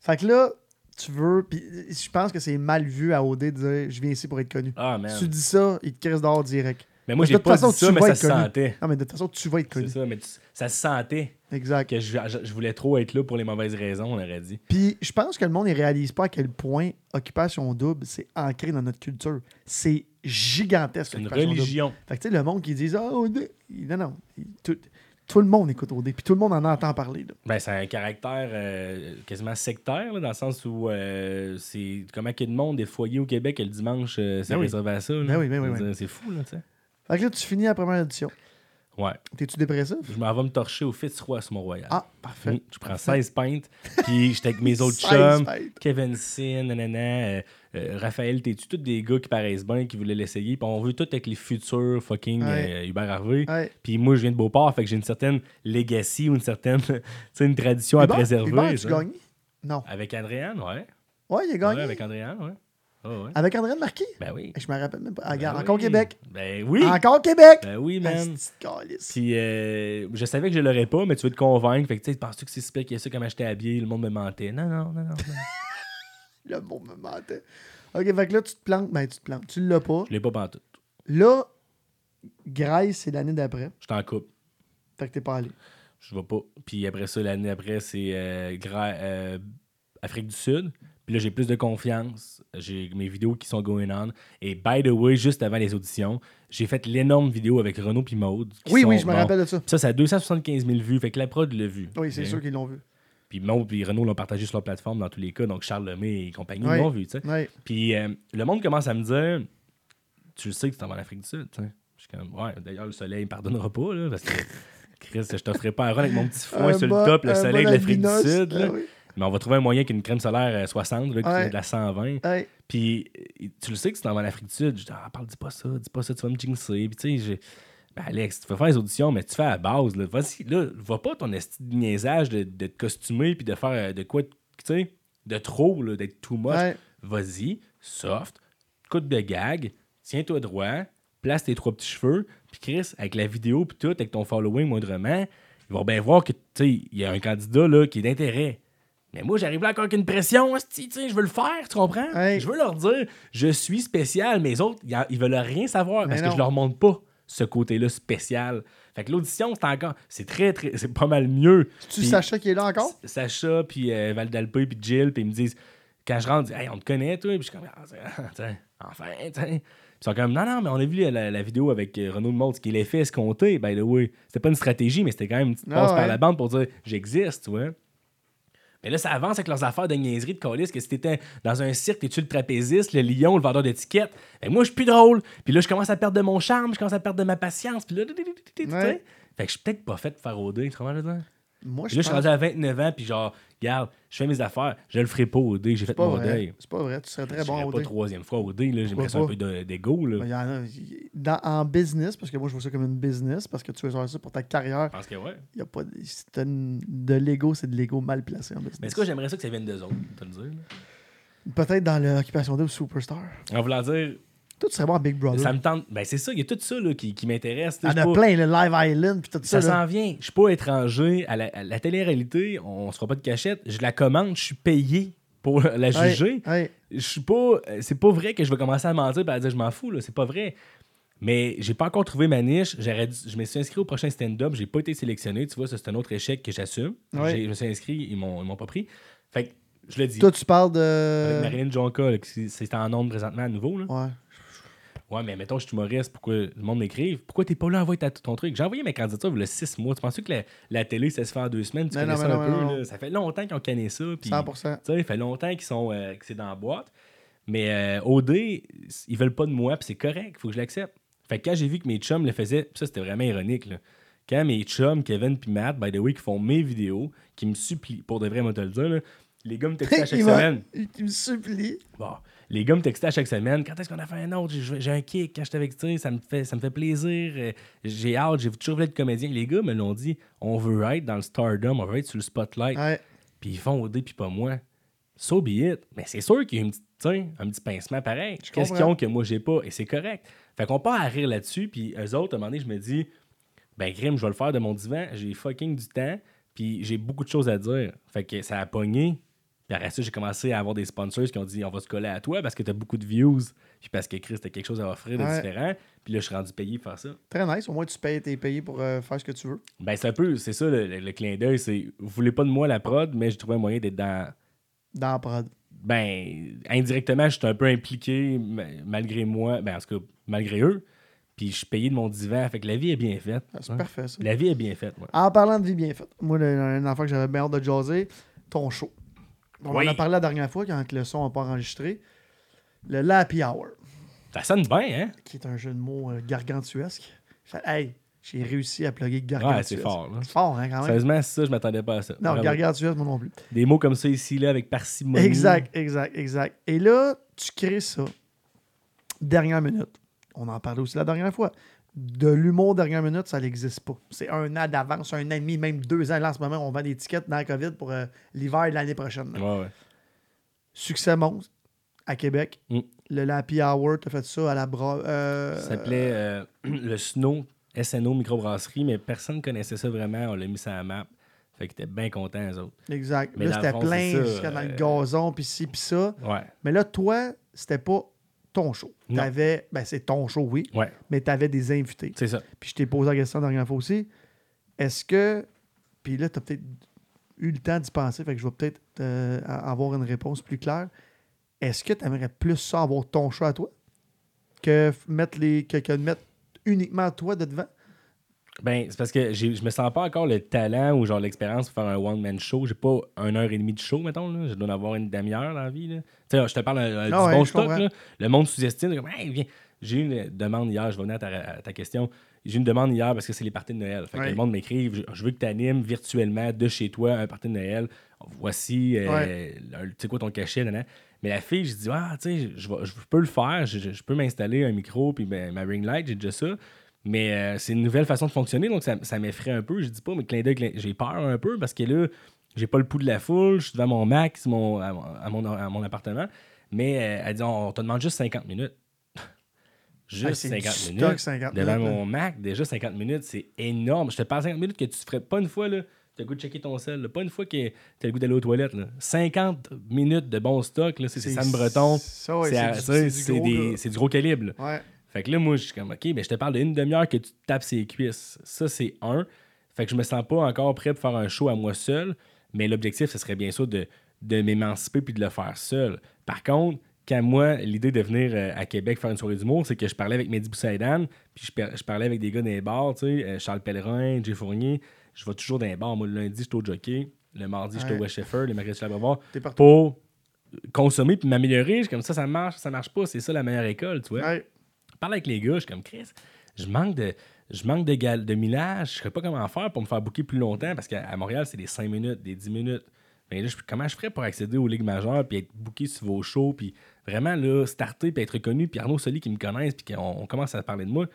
Fait que là, tu veux. Puis je pense que c'est mal vu à OD de dire je viens ici pour être connu. Ah, man. Tu dis ça, il te crisse dehors direct. Mais moi, de j'ai toute pas façon, dit ça, tu mais ça être se connu. sentait. Non, mais de toute façon, tu vas être C'est connu. ça, mais tu- ça se sentait Exact. que je, je- voulais trop être là pour les mauvaises raisons, on aurait dit. Puis je pense que le monde ne réalise pas à quel point Occupation Double, c'est ancré dans notre culture. C'est gigantesque. C'est une Double. religion. Fait que tu sais, le monde qui dit Ah, OD. Non, non. Tout, tout le monde écoute OD. Puis tout le monde en entend parler. Là. Ben, c'est un caractère euh, quasiment sectaire, là, dans le sens où euh, c'est comment qu'il y a de monde, des foyers au Québec, le dimanche, euh, c'est Ben oui. réservé à ça. là. Ben oui, ben oui, ben dire, C'est fou, là, tu sais. Fait que là, tu finis la première édition. Ouais. T'es-tu dépressif? Je m'en vais me torcher au Fitzroy sur Mont-Royal. Ah, parfait. Oui, je prends 16 pintes, <laughs> puis j'étais avec mes autres 16 chums. Kevin Sin, nanana, euh, euh, Raphaël Tétu, tous des gars qui paraissent bien, qui voulaient l'essayer, puis on veut tout avec les futurs fucking Ouais. euh, Hubert Harvey. Ouais. Puis moi, je viens de Beauport, fait que j'ai une certaine legacy ou une certaine, <laughs> une tradition à préserver. Hubert, tu gagné? Non. Avec Andréane, ouais. Ouais, il a gagné. Ouais, avec Andréane, ouais. Ah ouais. Avec André Marquis? Ben oui. Je me rappelle même pas. Ah, Ben oui. encore Québec. Ben oui. Encore Québec! Ben oui, man. Puis euh, je savais que je l'aurais pas, mais tu veux te convaincre. Fait que tu sais, penses-tu que c'est si pire qu'il y a ça, comment j'étais habillé, le monde me mentait? Non, non, non, non. non. <laughs> Le monde me mentait. Ok, fait que là, tu te plantes. Ben, tu te plantes. Tu l'as pas. je l'ai pas pantoute. Là, Grace, c'est l'année d'après. Je t'en coupe. Fait que t'es pas allé. Je vais pas. Puis après ça, l'année après, c'est euh, euh, Afrique du Sud. Puis là, j'ai plus de confiance. J'ai mes vidéos qui sont going on. Et by the way, juste avant les auditions, j'ai fait l'énorme vidéo avec Renaud puis Maude. Oui, sont- oui, je me bon, rappelle de ça. Ça, ça a 275 000 vues. Fait que la prod l'a vu. Oui, c'est sûr qu'ils l'ont vu. Puis Maud et Renaud l'ont partagé sur leur plateforme dans tous les cas. Donc Charles Lemay et compagnie l'ont vu, tu sais. Puis euh, le monde commence à me dire Tu le sais que tu t'en vas en Afrique du Sud. Je suis comme Ouais, d'ailleurs, le soleil ne pardonnera pas, là, parce que Chris, je t'offrirai pas un run avec mon petit foin sur bon- le top, le soleil bon de l'Afrique du. Sud. là. Ah oui. Mais on va trouver un moyen qu'une crème solaire euh, 60, là, qui Ouais. de la 120. Ouais. Puis euh, tu le sais que vas en Afrique du Sud. Je dis Ah, parle, dis pas ça, dis pas ça, tu vas me jinxer. Puis tu sais, j'ai. Ben Alex, tu peux faire les auditions, mais tu fais à la base. Là. Vas-y, là, va pas ton esti de niaisage de, de te costumer puis de faire euh, de quoi, tu sais, de trop, là, d'être too much. Ouais. Vas-y, soft, coup de gag, tiens-toi droit, place tes trois petits cheveux, puis Chris, avec la vidéo puis tout, avec ton following moindrement, ils vont bien voir que, tu sais, il y a un candidat, là, qui est d'intérêt. Mais moi, j'arrive là encore avec une pression, je veux le faire, tu comprends? Je veux leur dire, je suis spécial, mais les autres, ils, veulent rien savoir Mais parce non. que je leur montre pas ce côté-là spécial. Fait que l'audition, c'est encore, c'est très, très, c'est pas mal mieux. Tu Sacha qui est là encore? Sacha, puis euh, Val puis Jill, puis ils me disent, quand je rentre, ils disent, hey, on te connaît, toi, puis je suis comme, ah, c'est- tiens, enfin. Puis ils sont comme, non, non, mais on a vu la, la vidéo avec euh, Renaud de ce qui est l'effet escompté, by the way. C'était pas une stratégie, mais c'était quand même une petite Ah passe par la bande pour dire, j'existe, tu vois. Mais là, ça avance avec leurs affaires de niaiserie de colis, que si t'étais dans un cirque, t'es-tu le trapéziste, le lion, le vendeur d'étiquettes? Ben moi, je suis plus drôle. Puis là, je commence à perdre de mon charme, je commence à perdre de ma patience. Puis là, tu sais. Ouais. Fait que je suis peut-être pas fait pour faire rôder, tu comprends? Moi, je là, je suis rendu à 29 ans, puis genre, regarde, je fais mes affaires, je le ferai pas au dé, j'ai fait pas mon deuil. C'est pas vrai. Tu serais très Je bon au pas dé. troisième fois au dé, là, j'aimerais ça un peu de- d'ego, dans- en business, parce que moi je vois ça comme une business, parce que tu veux faire ça pour ta carrière, pense que ouais. y a pas de, si une- de l'ego, c'est de l'ego mal placé en business. Mais est-ce que j'aimerais ça que ça vienne d'eux autres, te le dire. là? Peut-être dans l'occupation double Superstar. En voulant dire, Toi, tu serais bon à Big Brother. ça me tente. Ben, c'est ça, il y a tout ça là, qui, qui m'intéresse. Il y en a pas- plein, le Live Island, puis tout ça. Ça s'en vient. Je suis pas étranger à la, à la télé-réalité. On se fera pas de cachette. Je la commande, je suis payé pour <laughs> la juger. Je suis pas. euh, C'est pas vrai que je vais commencer à mentir et à dire je m'en fous, là. C'est pas vrai. Mais j'ai pas encore trouvé ma niche. Dû- je me suis inscrit au prochain stand-up. J'ai pas été sélectionné. Tu vois, ça, c'est un autre échec que j'assume. Ouais. Je me suis inscrit, ils m'ont, ils m'ont pas pris. Fait que je le dis. Toi, tu parles Avec de. Marilyn Jonka, c'est en ondes présentement à nouveau. Là. Ouais. Ouais, mais mettons, je suis humoriste, pourquoi le monde m'écrive? Pourquoi t'es pas là à envoyer ta- ton truc? J'ai envoyé ma candidature il y a six mois. Tu penses que la, la télé, ça se fait en deux semaines? Tu Non, connais non, ça un peu? là. Ça fait longtemps qu'ils ont canné ça. Puis, 100%. tu sais, ça fait longtemps qu'ils sont, euh, que c'est dans la boîte. Mais euh, OD, ils veulent pas de moi, puis c'est correct, faut que je l'accepte. Fait que quand j'ai vu que mes chums le faisaient, ça c'était vraiment ironique, là. Quand mes chums, Kevin puis Matt, by the way, qui font mes vidéos, qui me supplient, pour de vrai, moi te le dire, là, les gars me textaient <laughs> à chaque semaine. Il me supplie. Bon, les gars me textaient à chaque semaine. Quand est-ce qu'on a fait un autre? J'ai- un kick quand j'étais avec sais, ça me fait ça me fait plaisir. Euh, J'ai hâte, j'ai toujours voulu être comédien. Les gars me l'ont dit, on veut être dans le stardom, on veut être sur le spotlight. Ouais. Puis ils font OD puis pas moi. so be it. Mais c'est sûr qu'il y a une petite, un petit pincement pareil. Qu'est-ce qu'ils ont que moi j'ai pas? Et c'est correct. Fait qu'on part à rire là-dessus, puis eux autres, à un moment donné, je me dis, ben Grim, je vais le faire de mon divan, j'ai fucking du temps, puis j'ai beaucoup de choses à dire. Fait que ça a pogné. Puis après ça, j'ai commencé à avoir des sponsors qui ont dit on va se coller à toi parce que t'as beaucoup de views, puis parce que Chris, t'as quelque chose à offrir de Ouais. différent. Puis là, je suis rendu payé pour faire ça. Très nice. Au moins, tu payes, t'es payé pour euh, faire ce que tu veux. Ben, c'est un peu, c'est ça le, le- le clin d'œil, c'est vous voulez pas de moi la prod, mais j'ai trouvé un moyen d'être dans. Dans la prod. Ben, indirectement, je suis un peu impliqué ma- malgré moi, ben, en tout cas, malgré eux. Puis je suis payé de mon divan, fait que la vie est bien faite. Ah, c'est hein. parfait, ça. La vie est bien faite. En parlant de vie bien faite, moi, le- un enfant que j'avais bien hâte de jaser, ton show. On Oui. en a parlé la dernière fois quand le son n'a pas enregistré. Le Lappy Hour, Ça sonne bien, hein? qui est un jeu de mots euh, gargantuesque. Fait, hey, j'ai réussi à plugger gargantuesque. Ouais, c'est fort. C'est fort, hein, quand même. Sérieusement, c'est ça, je m'attendais pas à ça. Non, gargantuesque, moi non plus. Des mots comme ça ici, là, avec parcimonie. Exact, exact, exact. Et là, tu crées ça. Dernière minute. On en parlait aussi la dernière fois. De l'humour dernière minute, ça n'existe pas. C'est un an d'avance, un an et demi, même deux ans. Là, en ce moment, on vend des tickets dans la COVID pour euh, l'hiver de l'année prochaine. Ouais, ouais. Succès monstre à Québec. Mm. Le Lappy Hour, t'as fait ça à la bras. euh, Ça s'appelait euh, <clears throat> le Snow, SNO Microbrasserie, mais personne ne connaissait ça vraiment. On l'a mis sur la map. Fait qu'ils étaient bien contents, eux autres. Exact. Mais là, c'était plein jusqu'à dans le gazon, puis ci, puis ça. Ouais. Mais là, toi, c'était pas ton show. T'avais, ben c'est ton show, oui, Ouais, mais t'avais des invités. c'est ça. Puis je t'ai posé la question la dernière fois aussi. Est-ce que. Puis là, tu as peut-être eu le temps d'y penser, fait que je vais peut-être euh, avoir une réponse plus claire. Est-ce que tu aimerais plus ça avoir ton show à toi que mettre les que, que de mettre uniquement toi de devant? Ben, c'est parce que j'ai- je me sens pas encore le talent ou genre l'expérience pour faire un one-man show. J'ai pas une heure et demie de show, mettons. Là. Je dois en avoir une demi-heure dans la vie. là. Tu sais, je te parle euh, du Ah ouais, bon je stock. là. Le monde sous-estime. comme, Hey, viens. J'ai eu une demande hier, je vais venir à ta, à ta question. J'ai eu une demande hier parce que c'est les parties de Noël. Fait que le monde m'écrit je, je veux que tu animes virtuellement de chez toi un party de Noël. Voici, euh, Ouais. le- tu sais quoi ton cachet. Mais la fille, je dis, ah, tu sais, je, vais- je peux le faire. Je, je- je peux m'installer un micro puis ben, ma ring light, j'ai déjà ça. Mais euh, c'est une nouvelle façon de fonctionner, donc ça, ça m'effraie un peu. Je dis pas, mais clin d'œil, j'ai peur un peu parce que là, j'ai pas le pouls de la foule, je suis devant mon Mac, c'est mon, à, mon- à mon, à mon appartement. Mais euh, elle dit, on, te demande juste 50 minutes. <laughs> juste Ah, c'est 50 du minutes. stock, 50 devant minutes, mon Mac, déjà 50 minutes, c'est énorme. Je te parle 50 minutes que tu ferais pas une fois, là. Tu as le goût de checker ton sel, là. pas une fois que tu as le goût d'aller aux toilettes. Là. 50 minutes de bon stock, c'est Sam Breton. C'est du- gros, calibre. Ouais. Fait que là, moi, je suis comme, OK, mais je te parle d'une demi-heure que tu te tapes ses cuisses. Ça, c'est un. Fait que je me sens pas encore prêt pour faire un show à moi seul. Mais l'objectif, ce serait bien sûr de, de m'émanciper puis de le faire seul. Par contre, quand moi, l'idée de venir euh, à Québec faire une soirée d'humour, c'est que je parlais avec Mehdi Boussaïdan, puis je, je parlais avec des gars dans les bars, tu sais, euh, Charles Pellerin, Jay Fournier. Je vais toujours dans les bars. Moi, le lundi, je suis au jockey. Le mardi, je suis au. West Sheffer. Le mercredi, je suis à. Pour consommer puis m'améliorer. Comme ça, ça marche, ça marche pas. C'est ça la meilleure école, tu vois Ouais. Parle avec les gars, je suis comme Chris, je manque de je manque de, gal- de millage, je sais pas comment faire pour me faire booker plus longtemps parce qu'à Montréal, c'est des 5 minutes, des 10 minutes. Mais là, comment je ferais pour accéder aux ligues majeures puis être booké sur vos shows puis vraiment là starter puis être reconnu puis Arnaud Soli qui me connaissent puis qu'on on commence à parler de moi,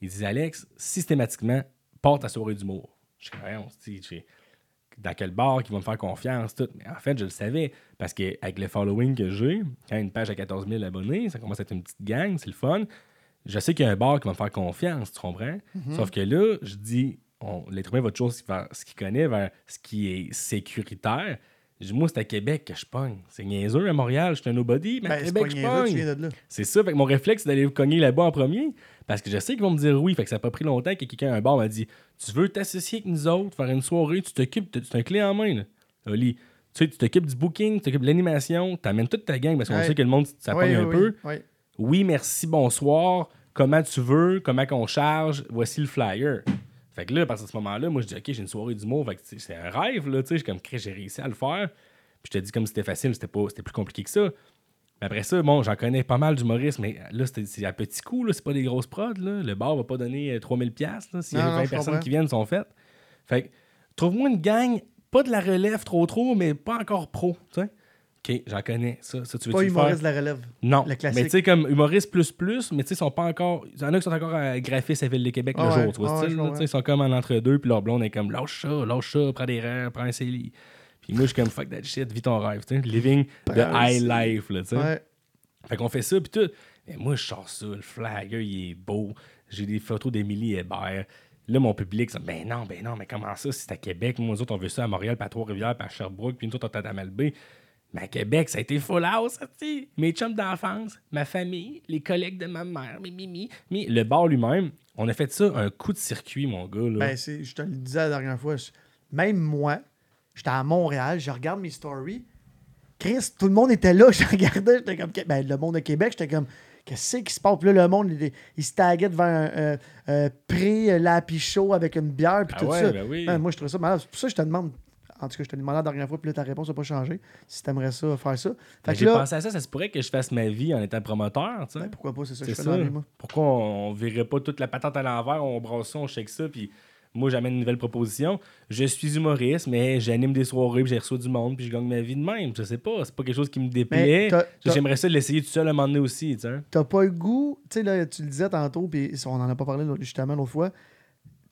il dit Alex, systématiquement porte ta soirée d'humour. Je suis tu sais, j'ai- dans quel bar qui va me faire confiance, tout. Mais en fait, je le savais. Parce qu'avec le following que j'ai, quand une page à 14 000 abonnés, ça commence à être une petite gang, c'est le fun. Je sais qu'il y a un bar qui va me faire confiance, tu comprends? Sauf que là, je dis, on, l'être humain va toujours vers ce qu'il connaît, vers ce qui est sécuritaire. Je dis, moi, c'est à Québec que je pogne. C'est niaiseux, à Montréal, je suis un nobody, mais à Ben, c'est Québec, je tu pogne. C'est ça, fait que mon réflexe, c'est d'aller cogner là-bas en premier. Parce que je sais qu'ils vont me dire oui. Fait que ça n'a pas pris longtemps que quelqu'un à un bar m'a dit Tu veux t'associer avec nous autres, faire une soirée, tu t'occupes, t'as- c'est un clé en main. Là. Oli, tu sais, tu t'occupes du booking, tu t'occupes de l'animation, t'amènes toute ta gang parce qu'on Ouais. sait que le monde, ça Ouais, pogne un peu. Oui, merci, bonsoir. Comment tu veux, comment qu'on charge, voici le flyer. Fait que là, à partir de ce moment-là, moi, je dis, OK, j'ai une soirée d'humour. Fait que c'est un rêve, là, tu sais. Comme, j'ai réussi à le faire. Puis je te dis, comme c'était facile, c'était pas c'était plus compliqué que ça. Mais après ça, bon, j'en connais pas mal d'humoristes, mais là, c'est à petits coups, là, c'est pas des grosses prods, là. Le bar va pas donner euh, 3000 pièces S'il y a Non, non, 20 je personnes comprends. qui viennent, sont faites. Fait que, trouve-moi une gang, pas de la relève trop trop, mais pas encore pro, tu sais. OK, j'en connais. Ça, ça tu veux Pas humoriste de la relève. Non. Le classique. Mais tu sais, comme humoriste plus plus, mais tu sais, ils sont pas encore. Il y en a qui sont encore à graphiste à Ville de Québec le ouais, jour, tu vois, ouais, là, Ils sont comme en entre-deux, puis leur blonde est comme lâche ça, lâche ça, prends des rêves, prends un CELI. Puis moi, je suis comme fuck that shit, vis ton rêve, tu sais. Living the high life, là, tu sais. Ouais. Fait qu'on fait ça, puis tout. Mais moi, je sors ça, le flagger, il est beau. J'ai des photos d'Émilie Hébert. Là, mon public, ça, ben non, ben non, mais comment ça, c'est à Québec? Moi, nous autres, on veut ça à Montréal, puis à Trois-Rivières, puis à Sherbrooke, puis nous autres, on est à. Mais à Québec, ça a été full house, ça, tu sais. Mes chums d'enfance, ma famille, les collègues de ma mère, mi, mi, mi, mi. Le bar lui-même, on a fait ça un coup de circuit, mon gars, là. Ben, c'est- je te le disais la dernière fois. Même moi, j'étais à Montréal, je regarde mes stories. Chris, tout le monde était là, <laughs> je regardais, j'étais comme. Ben, le monde de Québec, j'étais comme. Qu'est-ce qui se passe? Puis là, le monde, il, il se taguait devant un euh, euh, pré-lapi chaud avec une bière, puis Ah tout ouais, ça. ben oui. Man, moi, je trouve ça malade. C'est pour ça que je te demande. En tout cas, je te demandé la dernière fois, puis là, ta réponse n'a pas changé. Si t'aimerais ça, faire ça. Ben, J'ai là, pensé à ça, ça se pourrait que je fasse ma vie en étant promoteur, tu sais. ben, pourquoi pas, c'est ça que je fais ça. vie, moi. Pourquoi on, on verrait pas toute la patente à l'envers, on brasse ça, on shake ça, puis moi j'amène une nouvelle proposition. Je suis humoriste, mais j'anime des soirées, puis j'ai reçu du monde, puis je gagne ma vie de même. Je sais pas, c'est pas quelque chose qui me déplaît. J'aimerais ça l'essayer tout seul à un moment donné aussi, tu sais. t'as pas le goût, tu sais, là, tu le disais tantôt, puis on en a pas parlé justement l'autre fois.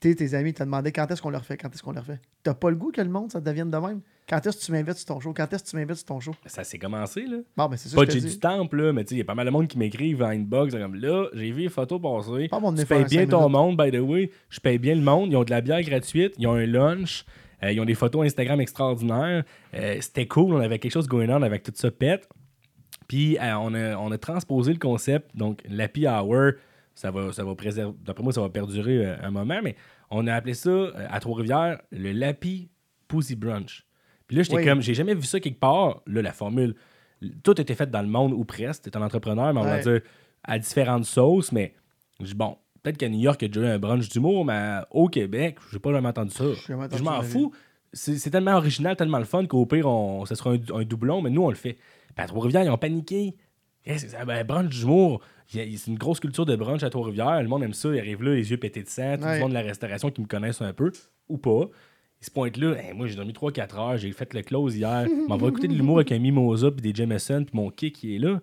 T'es, tes amis t'as demandé quand est-ce qu'on leur fait, quand est-ce qu'on leur fait. T'as pas le goût que le monde, ça devienne de même? Quand est-ce que tu m'invites sur ton show? Quand est-ce que tu m'invites sur ton show? Ça s'est commencé, là. Bon, ben c'est ça Pas que j'ai te du temple, là, mais tu sais, il y a pas mal de monde qui m'écrivent en inbox, comme là, j'ai vu les photos passer. Pas mon Tu effort payes en bien ton minutes. monde, by the way. Je paye bien le monde. Ils ont de la bière gratuite, ils ont un lunch, euh, ils ont des photos Instagram extraordinaires. Euh, C'était cool, on avait quelque chose going on avec tout ça pète. Puis euh, on, a, on a transposé le concept, donc l'happy hour, ça va, ça va préserver, d'après moi, ça va perdurer euh, un moment, mais on a appelé ça euh, à Trois-Rivières le Lappy Pussy Brunch. Puis là, j'étais Oui. comme, j'ai jamais vu ça quelque part. Là, la formule, tout était fait dans le monde ou presque. T'es un entrepreneur, mais on va dire à différentes sauces, mais je bon, peut-être qu'à New York, il y a déjà eu un brunch d'humour, mais au Québec, j'ai pas jamais entendu ça. Jamais entendu Je m'en fous. C'est tellement original, tellement le fun qu'au pire, on, ça sera un, un doublon, mais nous, on le fait. Puis à Trois-Rivières, ils ont paniqué. C'est ça, ben, brunch d'humour. C'est une grosse culture de brunch à Trois-Rivières. Le monde aime ça. Ils arrivent là, les yeux pétés de sang. Tout Ouais. le monde de la restauration qui me connaissent un peu, ou pas. Ils se pointent là. Eh, moi, j'ai dormi 3-4 heures. J'ai fait le close hier. <laughs> M'en va écouter de l'humour avec un mimosa puis des Jameson puis mon kick qui est là.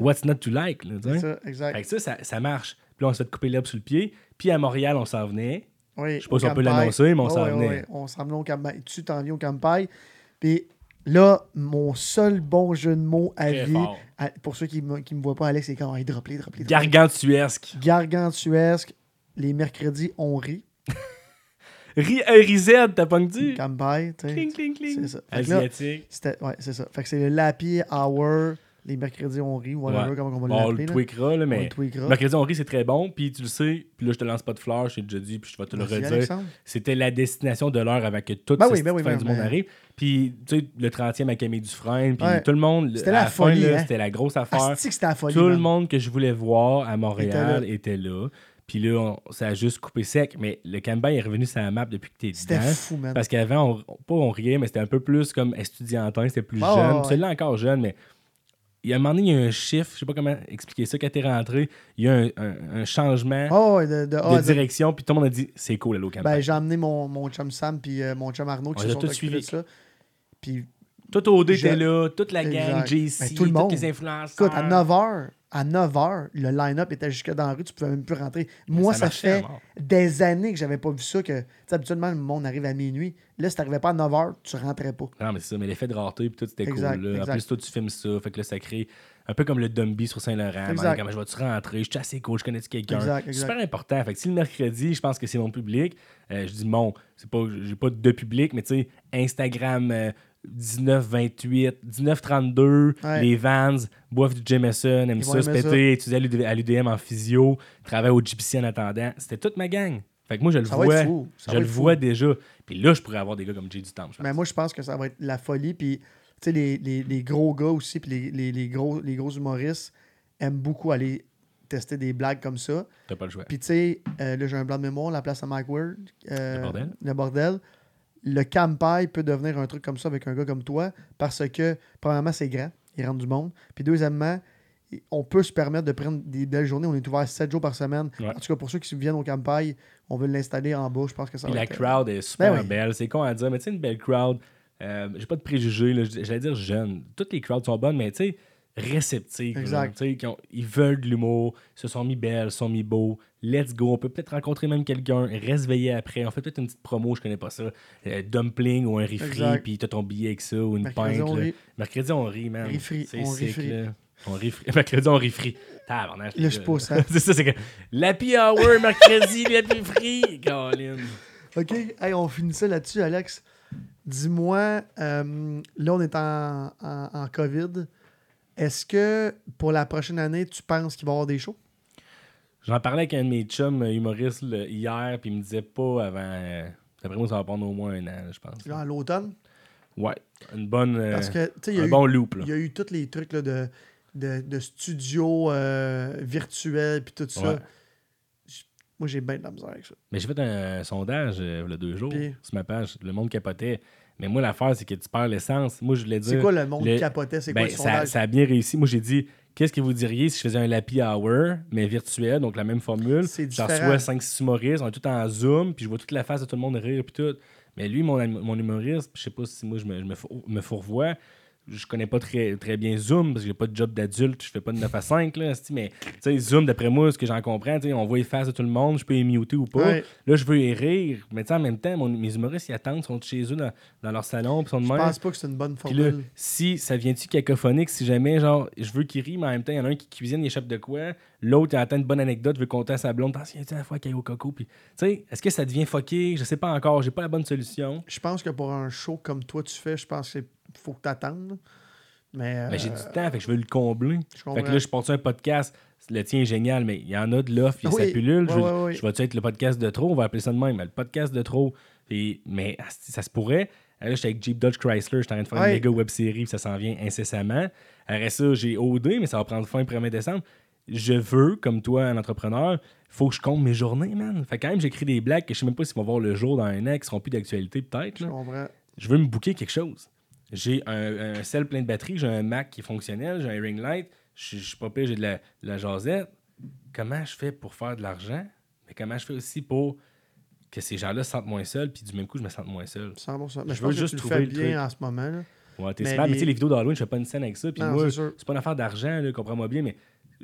What's not to like? Là, ça, exact. Fait que ça, ça, ça marche. Puis là, on s'est fait couper l'herbe sur le pied. Puis à Montréal, on s'en venait. Oui, Je sais pas si on peut l'annoncer, mais on s'en venait. On s'en venait au Campai. Tu t'en viens au Campai. Puis là, mon seul bon jeu de mots à Très vie, fort. à- pour ceux qui me, qui me voient pas, Alex, c'est quand il drop les, drop les, drop les. Gargantuesque. Gargantuesque. Les mercredis, on rit. <laughs> Ri RIZ, t'as pas dit? Campai, tu sais. Cling, cling, cling. C'est ça. Fait que là, Asiatique. C'était, ouais, c'est ça. Fait que c'est le Lappy Hour, les mercredis on rit, whatever, Ouais. comment on va Bon, on l'appeler. le là. tweakera, là, mais. le. Mercredi, on rit, c'est très bon. Puis tu le sais. Puis là, je te lance pas de fleurs, je t'ai déjà dit, puis je vais te le redire. C'était la destination de l'heure que toute Ben oui, ben oui, fin ben du monde arrive. Puis, tu sais, le 30e à Camille Dufresne, puis Ouais. tout le monde. C'était la folie, là, hein. C'était la grosse affaire. Que c'était la folie. Tout le monde que je voulais voir à Montréal Était était là. Puis là, on- ça a juste coupé sec. Mais le Canberra est revenu sur la map depuis que t'es C'était dedans. fou, man. Parce qu'avant, on, pas on riait, mais c'était un peu plus comme estudiantin, c'était plus Ah, jeune. ouais. Celui-là encore jeune, mais il y a un moment donné, il y a un chiffre, je sais pas comment expliquer ça, quand t'es rentré, il y a un, un- un changement Oh, de, direction, puis tout le monde a dit c'est cool, aller au Canberra. Ben, j'ai emmené mon, mon chum Sam puis euh, mon chum Arnaud qui On se sont de suivis. ça. Puis, tout OD était là, toute la gang. JC, Ben, tout le monde. toutes les influenceurs. écoute, à 9h, à 9h, le line-up était jusque dans la rue, tu pouvais même plus rentrer. Moi, ça, fait des années que j'avais pas vu ça, que, habituellement, le monde arrive à minuit. Là, si t'arrivais pas à 9h, tu rentrais pas. Non, mais c'est ça, mais l'effet de rareté, puis tout, c'était cool. Exact. En plus, toi, tu filmes ça, fait que là, ça crée un peu comme le Dumby sur Saint-Laurent. Comme, je vais-tu rentrer? Je suis assez cool, je connais-tu quelqu'un? Super important. Fait que si le mercredi, je pense que c'est mon public, euh, je dis mon, c'est pas, j'ai pas de public, mais tu sais, Instagram euh, 19-28, 19-32, Ouais. les Vans, boivent du Jameson, aiment ça, se péter, étudier à l'UD à l'UDM en physio, travaillent au GPC en attendant. C'était toute ma gang. Fait que moi, je le Ça vois. Je le vois déjà. Puis là, je pourrais avoir des gars comme Jay du Temple. Mais moi, je pense que ça va être la folie. Puis, sais, les, les- les gros gars aussi, puis les, gros, les gros humoristes aiment beaucoup aller tester des blagues comme ça. T'as pas le choix. Puis, tu sais, euh, là, j'ai un blanc de mémoire, la place à Mike Ward. euh, Le bordel. Le bordel. Le campai peut devenir un truc comme ça avec un gars comme toi parce que, premièrement, c'est grand. Il rentre du monde. Puis, deuxièmement, on peut se permettre de prendre des belles journées. On est ouvert 7 jours par semaine. Ouais. En tout cas, pour ceux qui viennent au campai, on veut l'installer en bas. Je pense que ça va la être... crowd est super Ben oui. belle. C'est con à dire, mais tu sais, une belle crowd. Euh, J'ai pas de préjugés. là. J'allais dire jeune. Toutes les crowds sont bonnes, mais tu sais, réceptifs. là, Exact. tu sais, qui ont- ils veulent de l'humour, ils se sont mis belles, se sont mis beaux. Let's go. On peut peut-être rencontrer même quelqu'un, reste veiller après. On fait peut-être une petite promo, je connais pas ça. Euh, dumpling ou un Exact. puis t'as ton billet avec ça ou une Mercredi, pinte. on là. rit. Mercredi, on rit, man. C'est on là. On rit frit. <laughs> Mercredi, on. Tabarnak, Là, je pousse, hein. <laughs> c'est ça, c'est que. L'happy hour, mercredi, <laughs> l'happy free. Colin. OK. Hey, on finit ça là-dessus, Alex. Dis-moi, euh, là, on est en, en, en COVID. Est-ce que pour la prochaine année, tu penses qu'il va y avoir des shows? J'en parlais avec un de mes chums humoristes là, hier, puis il me disait pas avant. euh, D'après moi, ça va prendre au moins un an, je pense. Là, à l'automne? Ouais. Une bonne. euh, Parce que, tu sais, il y, a un eu- bon loop, il y a eu tous les trucs là, de, de, de studio euh, virtuel puis tout ça. Ouais. Moi, j'ai bien de la misère avec ça. Mais j'ai fait un, sondage euh, il y a deux jours Puis? sur ma page. Le monde capotait. Mais moi, l'affaire, c'est que tu perds l'essence. Moi, je voulais dire. C'est quoi le monde capotait? C'est Ben, quoi le ça, sondage? ça a bien réussi. Moi, j'ai dit, qu'est-ce que vous diriez si je faisais un Lappy Hour, mais virtuel, donc la même formule? C'est J'en différent. reçois 5-6 humoristes, on est tout en Zoom, puis je vois toute la face de tout le monde rire, puis tout. Mais lui, mon, mon humoriste, je sais pas si moi je me, je me, four- me fourvoie, je connais pas très, très bien Zoom, parce que j'ai pas de job d'adulte, je fais pas de 9 à 5, là, esti, mais tu sais, Zoom, d'après moi, ce que j'en comprends, on voit les faces de tout le monde, je peux les muter ou pas. Ouais. Là, je veux y rire, mais en même temps, mon- mes humoristes, ils attendent, ils sont chez eux dans, dans leur salon, puis ils sont de Je pense pas que c'est une bonne Puis là, formule. si ça vient-tu cacophonique, si jamais, genre, je veux qu'il rie, mais en même temps, il y en a un qui cuisine, il échappe de quoi, l'autre, il entend une bonne anecdote, veut compter à sa blonde, t'en souviens-tu la fois qu'il y a eu au coco, puis, tu sais, est-ce que ça devient fucké? Je sais pas encore, j'ai pas la bonne solution. Je pense que pour un show comme toi, tu fais, je pense qu'il faut que tu attendes. Mais, Mais j'ai euh, du temps, fait que je veux le combler. Je Fait que là, je porte un podcast, le tien est génial, mais il y en a de l'offre, il Oui, sa pilule, je, vais-tu être le podcast de trop, on va appeler ça de même, mais le podcast de trop. Puis, mais ça se pourrait. Là, j'étais avec Jeep Dodge Chrysler, j'étais en train de faire Ouais. une méga web série, puis ça s'en vient incessamment. Après ça, j'ai OD, mais ça va prendre fin le 1er décembre. Je veux, comme toi, un entrepreneur, faut que je compte mes journées, man. Fait que quand même, j'écris des blagues que je sais même pas s'ils vont voir le jour dans un an, qui seront plus d'actualité, peut-être. Je veux me booker quelque chose. J'ai un, un sel plein de batterie, j'ai un Mac qui est fonctionnel, j'ai un ring light, je suis pas pire, j'ai de la, de la jasette. Comment je fais pour faire de l'argent? Mais comment je fais aussi pour que ces gens-là se sentent moins seuls, puis du même coup, je me sente moins seul? 100%. Mais Je je, veux pense juste que tu le trouver le bien truc. en ce moment. Là. Ouais, t'es Mais mais tu sais, les vidéos d'Halloween, je fais pas une scène avec ça. Puis moi, c'est pas une affaire d'argent, comprends-moi bien, mais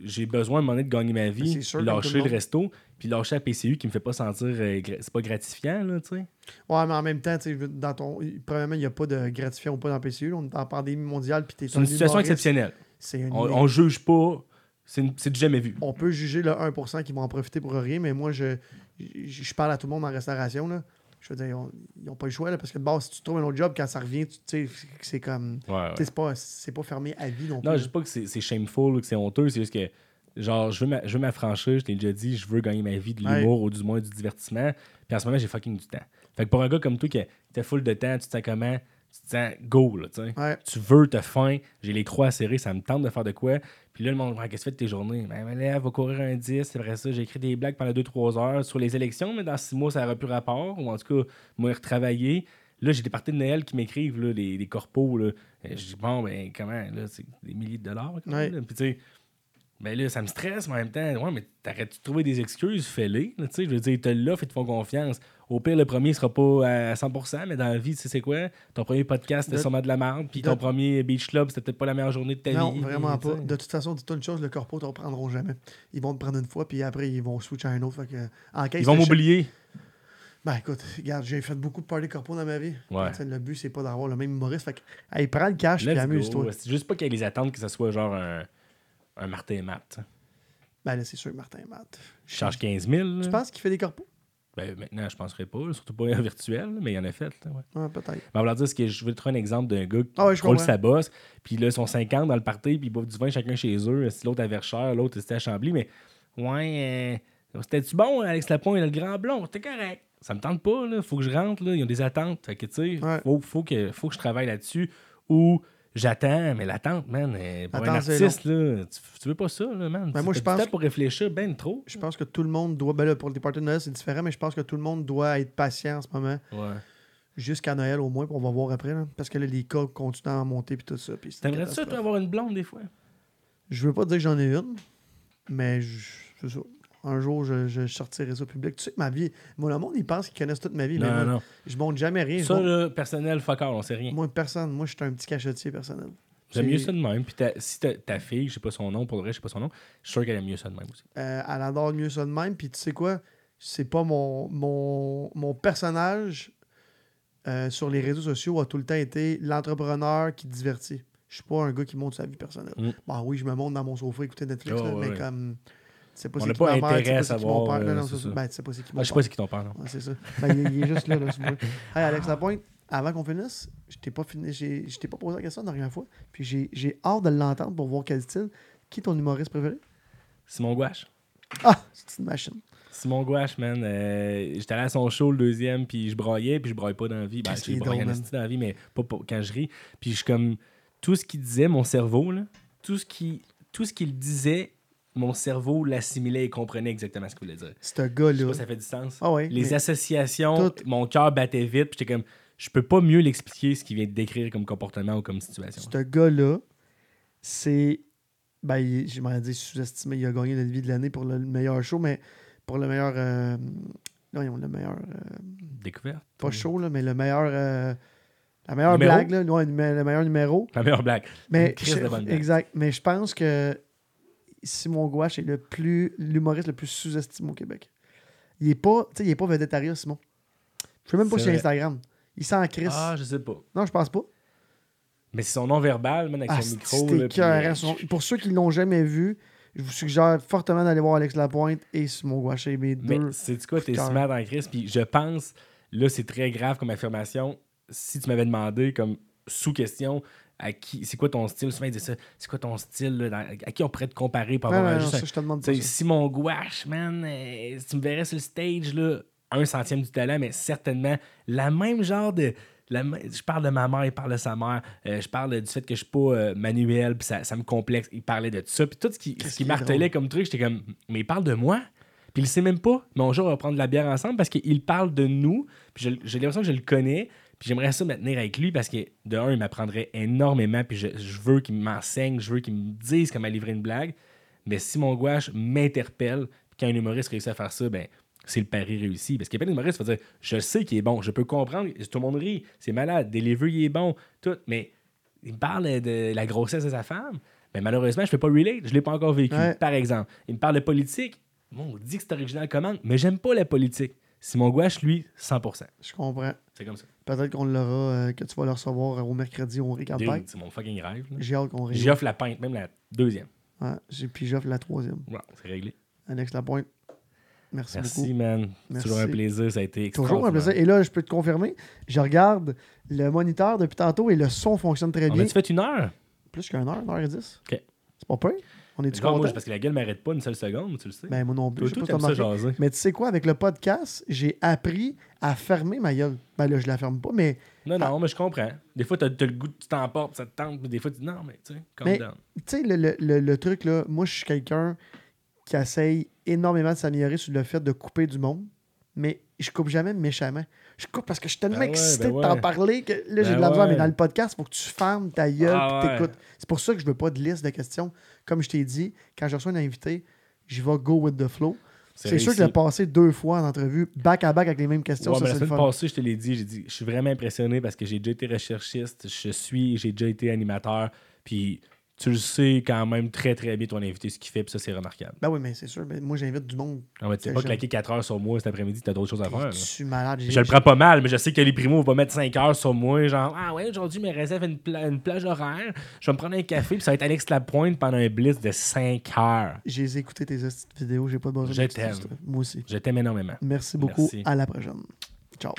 j'ai besoin à un moment donné de gagner ma vie, c'est sûr, tout lâcher le le resto, puis lâcher la PCU qui me fait pas sentir. euh, c'est pas gratifiant, là, tu sais. Ouais, mais en même temps, tu dans ton. Premièrement, il n'y a pas de gratifiant ou pas dans le PCU. On est en pandémie mondiale. puis t'es C'est une un situation humoriste. exceptionnelle. Une- On, on juge pas. C'est du jamais vu. on peut juger le 1% qui vont en profiter pour rien, mais moi, je, je, je parle à tout le monde en restauration. Là. Je veux dire, on- ils n'ont pas le choix, là, parce que de base, si tu trouves un autre job, quand ça revient, tu sais, c'est comme. Ouais, ouais. sais, C'est pas, fermé à vie non plus. Non, je dis pas que c'est shameful ou que c'est honteux, c'est juste que, genre, je veux m'affranchir, je t'ai déjà dit, je veux gagner ma vie de Ouais. l'humour ou du moins du divertissement. Puis en ce moment, j'ai fucking du temps. Fait que pour un gars comme toi qui était full de temps, tu te sens comment? Tu te sens go, là, tu sais. Ouais. Tu veux, t'as faim, j'ai les croix serrées, ça me tente de faire de quoi. Puis là, le monde, Ouais, qu'est-ce que tu fais de tes journées? Ben, ben là, va courir un 10, c'est vrai ça, j'ai écrit des blagues pendant 2-3 heures sur les élections, mais dans 6 mois, ça n'aura plus rapport, ou en tout cas, moi, retravailler. Là, j'ai des parties de Noël qui m'écrivent, là, les, les corpos. Là. Et Je dis, bon, ben, comment, là, c'est des milliers de dollars. quand même, Ouais. là. Puis, tu sais, ben là, ça me stresse, mais en même temps, ouais, mais t'arrêtes de trouver des excuses, fais-les. Tu sais, je veux dire, ils te l'offrent et te font confiance. Au pire, le premier sera pas à 100%, mais dans la vie, tu sais, c'est quoi? Ton premier podcast, c'était sûrement de la merde, puis ton premier Beach Club, c'était peut-être pas la meilleure journée de ta Non, vie. vraiment tu pas. De toute façon, dis-toi une chose, le corpo ne te reprendront jamais. Ils vont te prendre une fois, puis après, ils vont switcher à un autre. Fait que, en case Ils vont m'oublier. Ben écoute, regarde, j'ai fait beaucoup de party corpo dans ma vie. Ouais. Le but, c'est pas d'avoir le même humoriste. Fait que, hey, prends le cash, puis Let's amuse-toi. C'est juste pas qu'il y ait les attentes que ce soit genre un, un Martin et Matt. Ben là, c'est sûr, Martin Matt. Je charge 15 000. là. Tu penses qu'il fait des corpos? Ben, maintenant, je penserais pas, surtout pas virtuel, là, mais il y en a fait. là, ouais. Ouais, peut-être. Mais on va leur dire ce que je veux te trouver un exemple d'un gars qui Ah ouais, roule sa bosse, puis là, ils sont 50 dans le party, puis ils boivent du vin chacun chez eux. Si l'autre à Verchères, l'autre c'était à Chambly, mais ouais, euh, c'était-tu bon, Alex Lapointe, il a le grand blond, c'était correct. Ça me tente pas, là. Faut que je rentre, là. Ils ont des attentes. Fait que, tu sais, Ouais. faut, faut, que, faut que je travaille là-dessus. Ou j'attends, mais l'attente, man, euh, pour un Attends, c'est artiste, là, tu, tu veux pas ça, là, man. Ben, moi, je pense pour réfléchir ben trop. Je pense que tout le monde doit. Ben là, pour les parties de Noël, c'est différent, mais je pense que tout le monde doit être patient en ce moment. Ouais. Jusqu'à Noël au moins, puis on va voir après. là. Parce que là, les cas continuent à monter, puis tout ça. T'aimerais ça, toi, avoir une blonde, des fois? Je veux pas dire que j'en ai une, mais je- c'est ça. Un jour, je, je sortirai ça au public. Tu sais que ma vie. Moi, le monde, ils pensent qu'ils connaissent toute ma vie, mais Non, moi, non. je monte jamais rien. Ça, monte- là, personnel, fuck all, on sait rien. Moi, personne. Moi, je suis un petit cachetier personnel. J'aime mieux ça de même. Puis ta- si ta, ta fille, je sais pas son nom, pour le reste, je sais pas son nom, je suis sûr qu'elle aime mieux ça de même aussi. Euh, elle adore mieux ça de même. Puis tu sais quoi? C'est pas mon, mon, mon personnage euh, sur les réseaux sociaux a tout le temps été l'entrepreneur qui divertit. Je suis pas un gars qui montre sa vie personnelle. Mm. Bah oui, je me montre dans mon sofa écouter Netflix, Oh, là, ouais, mais ouais. comme. C'est pas On n'a pas intérêt à savoir, père. C'est pas c'est qui Ah, je sais père. pas c'est qui t'en parle. non. Ouais, c'est ça. Ben, il, il est juste là. là c'est moi. hey, Alex Lapointe, avant qu'on finisse, je t'ai pas, fini, j'ai- je t'ai pas posé la question la dernière fois. Puis j'ai, j'ai hâte de l'entendre pour voir quel style. Qui est ton humoriste préféré? Simon Gouache. Ah, c'est une machine. Simon Gouache, man. euh, J'étais allé à son show le deuxième, puis je broyais, puis je broye pas dans la vie. Ben, je broyais dans la vie, mais pas, pas- quand je ris. Puis je suis comme. Tout ce qu'il disait, mon cerveau, là, tout ce qui- tout ce qu'il disait, mon cerveau l'assimilait et comprenait exactement ce qu'il voulait dire. C'est un gars-là. ça fait du sens. Ah ouais. Les associations, tout- mon cœur battait vite, j'étais comme. Je peux pas mieux l'expliquer ce qu'il vient de décrire comme comportement ou comme situation. Ce gars-là, c'est. Ben, j'aimerais dire sous-estimé. Il a gagné la vie de l'année pour le meilleur show, mais pour le meilleur. Euh... Non, ils ont le meilleur. euh, Découverte. Pas show, là, mais le meilleur. euh, La meilleure Numéro? blague, là. Ouais, le me- le meilleur numéro. La meilleure blague. Mais je- exact. Mais je pense que Simon Gouache est le plus l'humoriste le plus sous-estimé au Québec. Il est pas, tu sais, il est pas vedettariat, Simon. Je sais même pas sur. Instagram. Il s'en crisse. Ah, je sais pas. Non, je pense pas. Mais c'est son nom verbal, man, avec Ah, son micro. là, puis, euh, Son- Pour ceux qui l'ont jamais vu, je vous suggère fortement d'aller voir Alex Lapointe et Simon Gouache. Mes Mais deux. c'est quoi, t'es smart dans Chris, puis je pense, là, c'est très grave comme affirmation. Si tu m'avais demandé, comme sous-question, à qui, c'est quoi ton style, souvent ils disent ça, c'est quoi ton style, là, dans- à qui on pourrait te comparer par Non, avoir non, non, juste un- ça, je te pas. Simon Gouache, man, euh, si tu me verrais sur le stage, là, un centième du talent, mais certainement la même genre de. la je parle de ma mère, il parle de sa mère. euh, je parle du fait que je suis pas euh, manuel, puis ça, ça me complexe. Il parlait de tout ça. Puis tout ce qui, ce qui martelait comme truc, j'étais comme, mais il parle de moi. Puis il sait même pas. Mais un jour, on va prendre de la bière ensemble parce qu'il parle de nous. Puis j'ai l'impression que je le connais. Puis j'aimerais ça me tenir avec lui parce que, de un, il m'apprendrait énormément. Puis je, je veux qu'il m'enseigne, je veux qu'il me dise comment livrer une blague. Mais si mon gouache m'interpelle, puis quand un humoriste réussit à faire ça, ben c'est le pari réussi. Parce qu'il y a plein d'humoristes qui vont dire Je sais qu'il est bon, je peux comprendre, tout le monde rit, c'est malade, Delivery il est bon, tout. Mais il me parle de la grossesse de sa femme. Mais malheureusement, je ne peux pas relate, je ne l'ai pas encore vécu, Ouais. par exemple. Il me parle de politique. Bon, on dit que c'est original comment, mais j'aime pas la politique. Simon Gouache, lui, 100%. Je comprends. C'est comme ça. Peut-être qu'on l'aura, euh, que tu vas le recevoir au mercredi au Rick. C'est mon fucking rêve. J'ai hâte qu'on. J'offre la pinte, même la deuxième. Ouais, puis j'offre la troisième. Bon, c'est réglé. Alex Lapointe, merci, Merci, beaucoup. man. C'est Merci. toujours un plaisir. Ça a été Toujours un plaisir. Et là, je peux te confirmer, je regarde le moniteur depuis tantôt et le son fonctionne très On bien. a-tu fait une heure? Plus qu'une heure, une heure et dix. OK. C'est pas peu. On est-tu Genre, moi, content? parce que la gueule m'arrête pas une seule seconde, tu le sais. Ben, moi non plus. Toi, je sais pas ça. Mais tu sais quoi, avec le podcast, j'ai appris à fermer ma gueule. Ben là, je la ferme pas, mais Non, Ah. non, mais je comprends. Des fois, t'as as le goût, tu t'emportes, ça te tente, mais des fois, tu dis non, mais tu sais, calm Mais- down. tu sais, le, le- le- le truc, là, moi, je suis quelqu'un qui essaye énormément de s'améliorer sur le fait de couper du monde, mais je coupe jamais méchamment. Je coupe parce que je suis tellement Ben excité ben de t'en ouais. parler que là, j'ai Ben de la misère, ouais. mais dans le podcast, il faut que tu fermes ta gueule Ah et ouais. t'écoutes. C'est pour ça que je veux pas de liste de questions. Comme je t'ai dit, quand je reçois un invité, je vais go with the flow. C'est sûr que de passer deux fois en entrevue, back à back avec les mêmes questions, ça la semaine passée, je te l'ai dit, j'ai dit, je suis vraiment impressionné parce que j'ai déjà été recherchiste, je suis, j'ai déjà été animateur, puis tu le sais quand même très très bien ton invité ce qu'il fait, puis ça c'est remarquable. Ben oui, mais c'est sûr. Ben, moi, j'invite du monde. Non, mais tu sais Que pas claquer 4 heures sur moi cet après-midi, t'as d'autres choses à faire. Je suis malade. Je le prends pas mal, mais je sais que les primos vont mettre 5 heures sur moi, genre Ah ouais, aujourd'hui, mes réserves une, pla- une plage horaire, je vais me prendre un café, puis ça va être Alex Lapointe pendant un blitz de 5 heures. J'ai écouté tes vidéos, j'ai pas besoin Je de t'aime. Moi aussi. Je t'aime énormément. Merci beaucoup. Merci. À la prochaine. Ciao.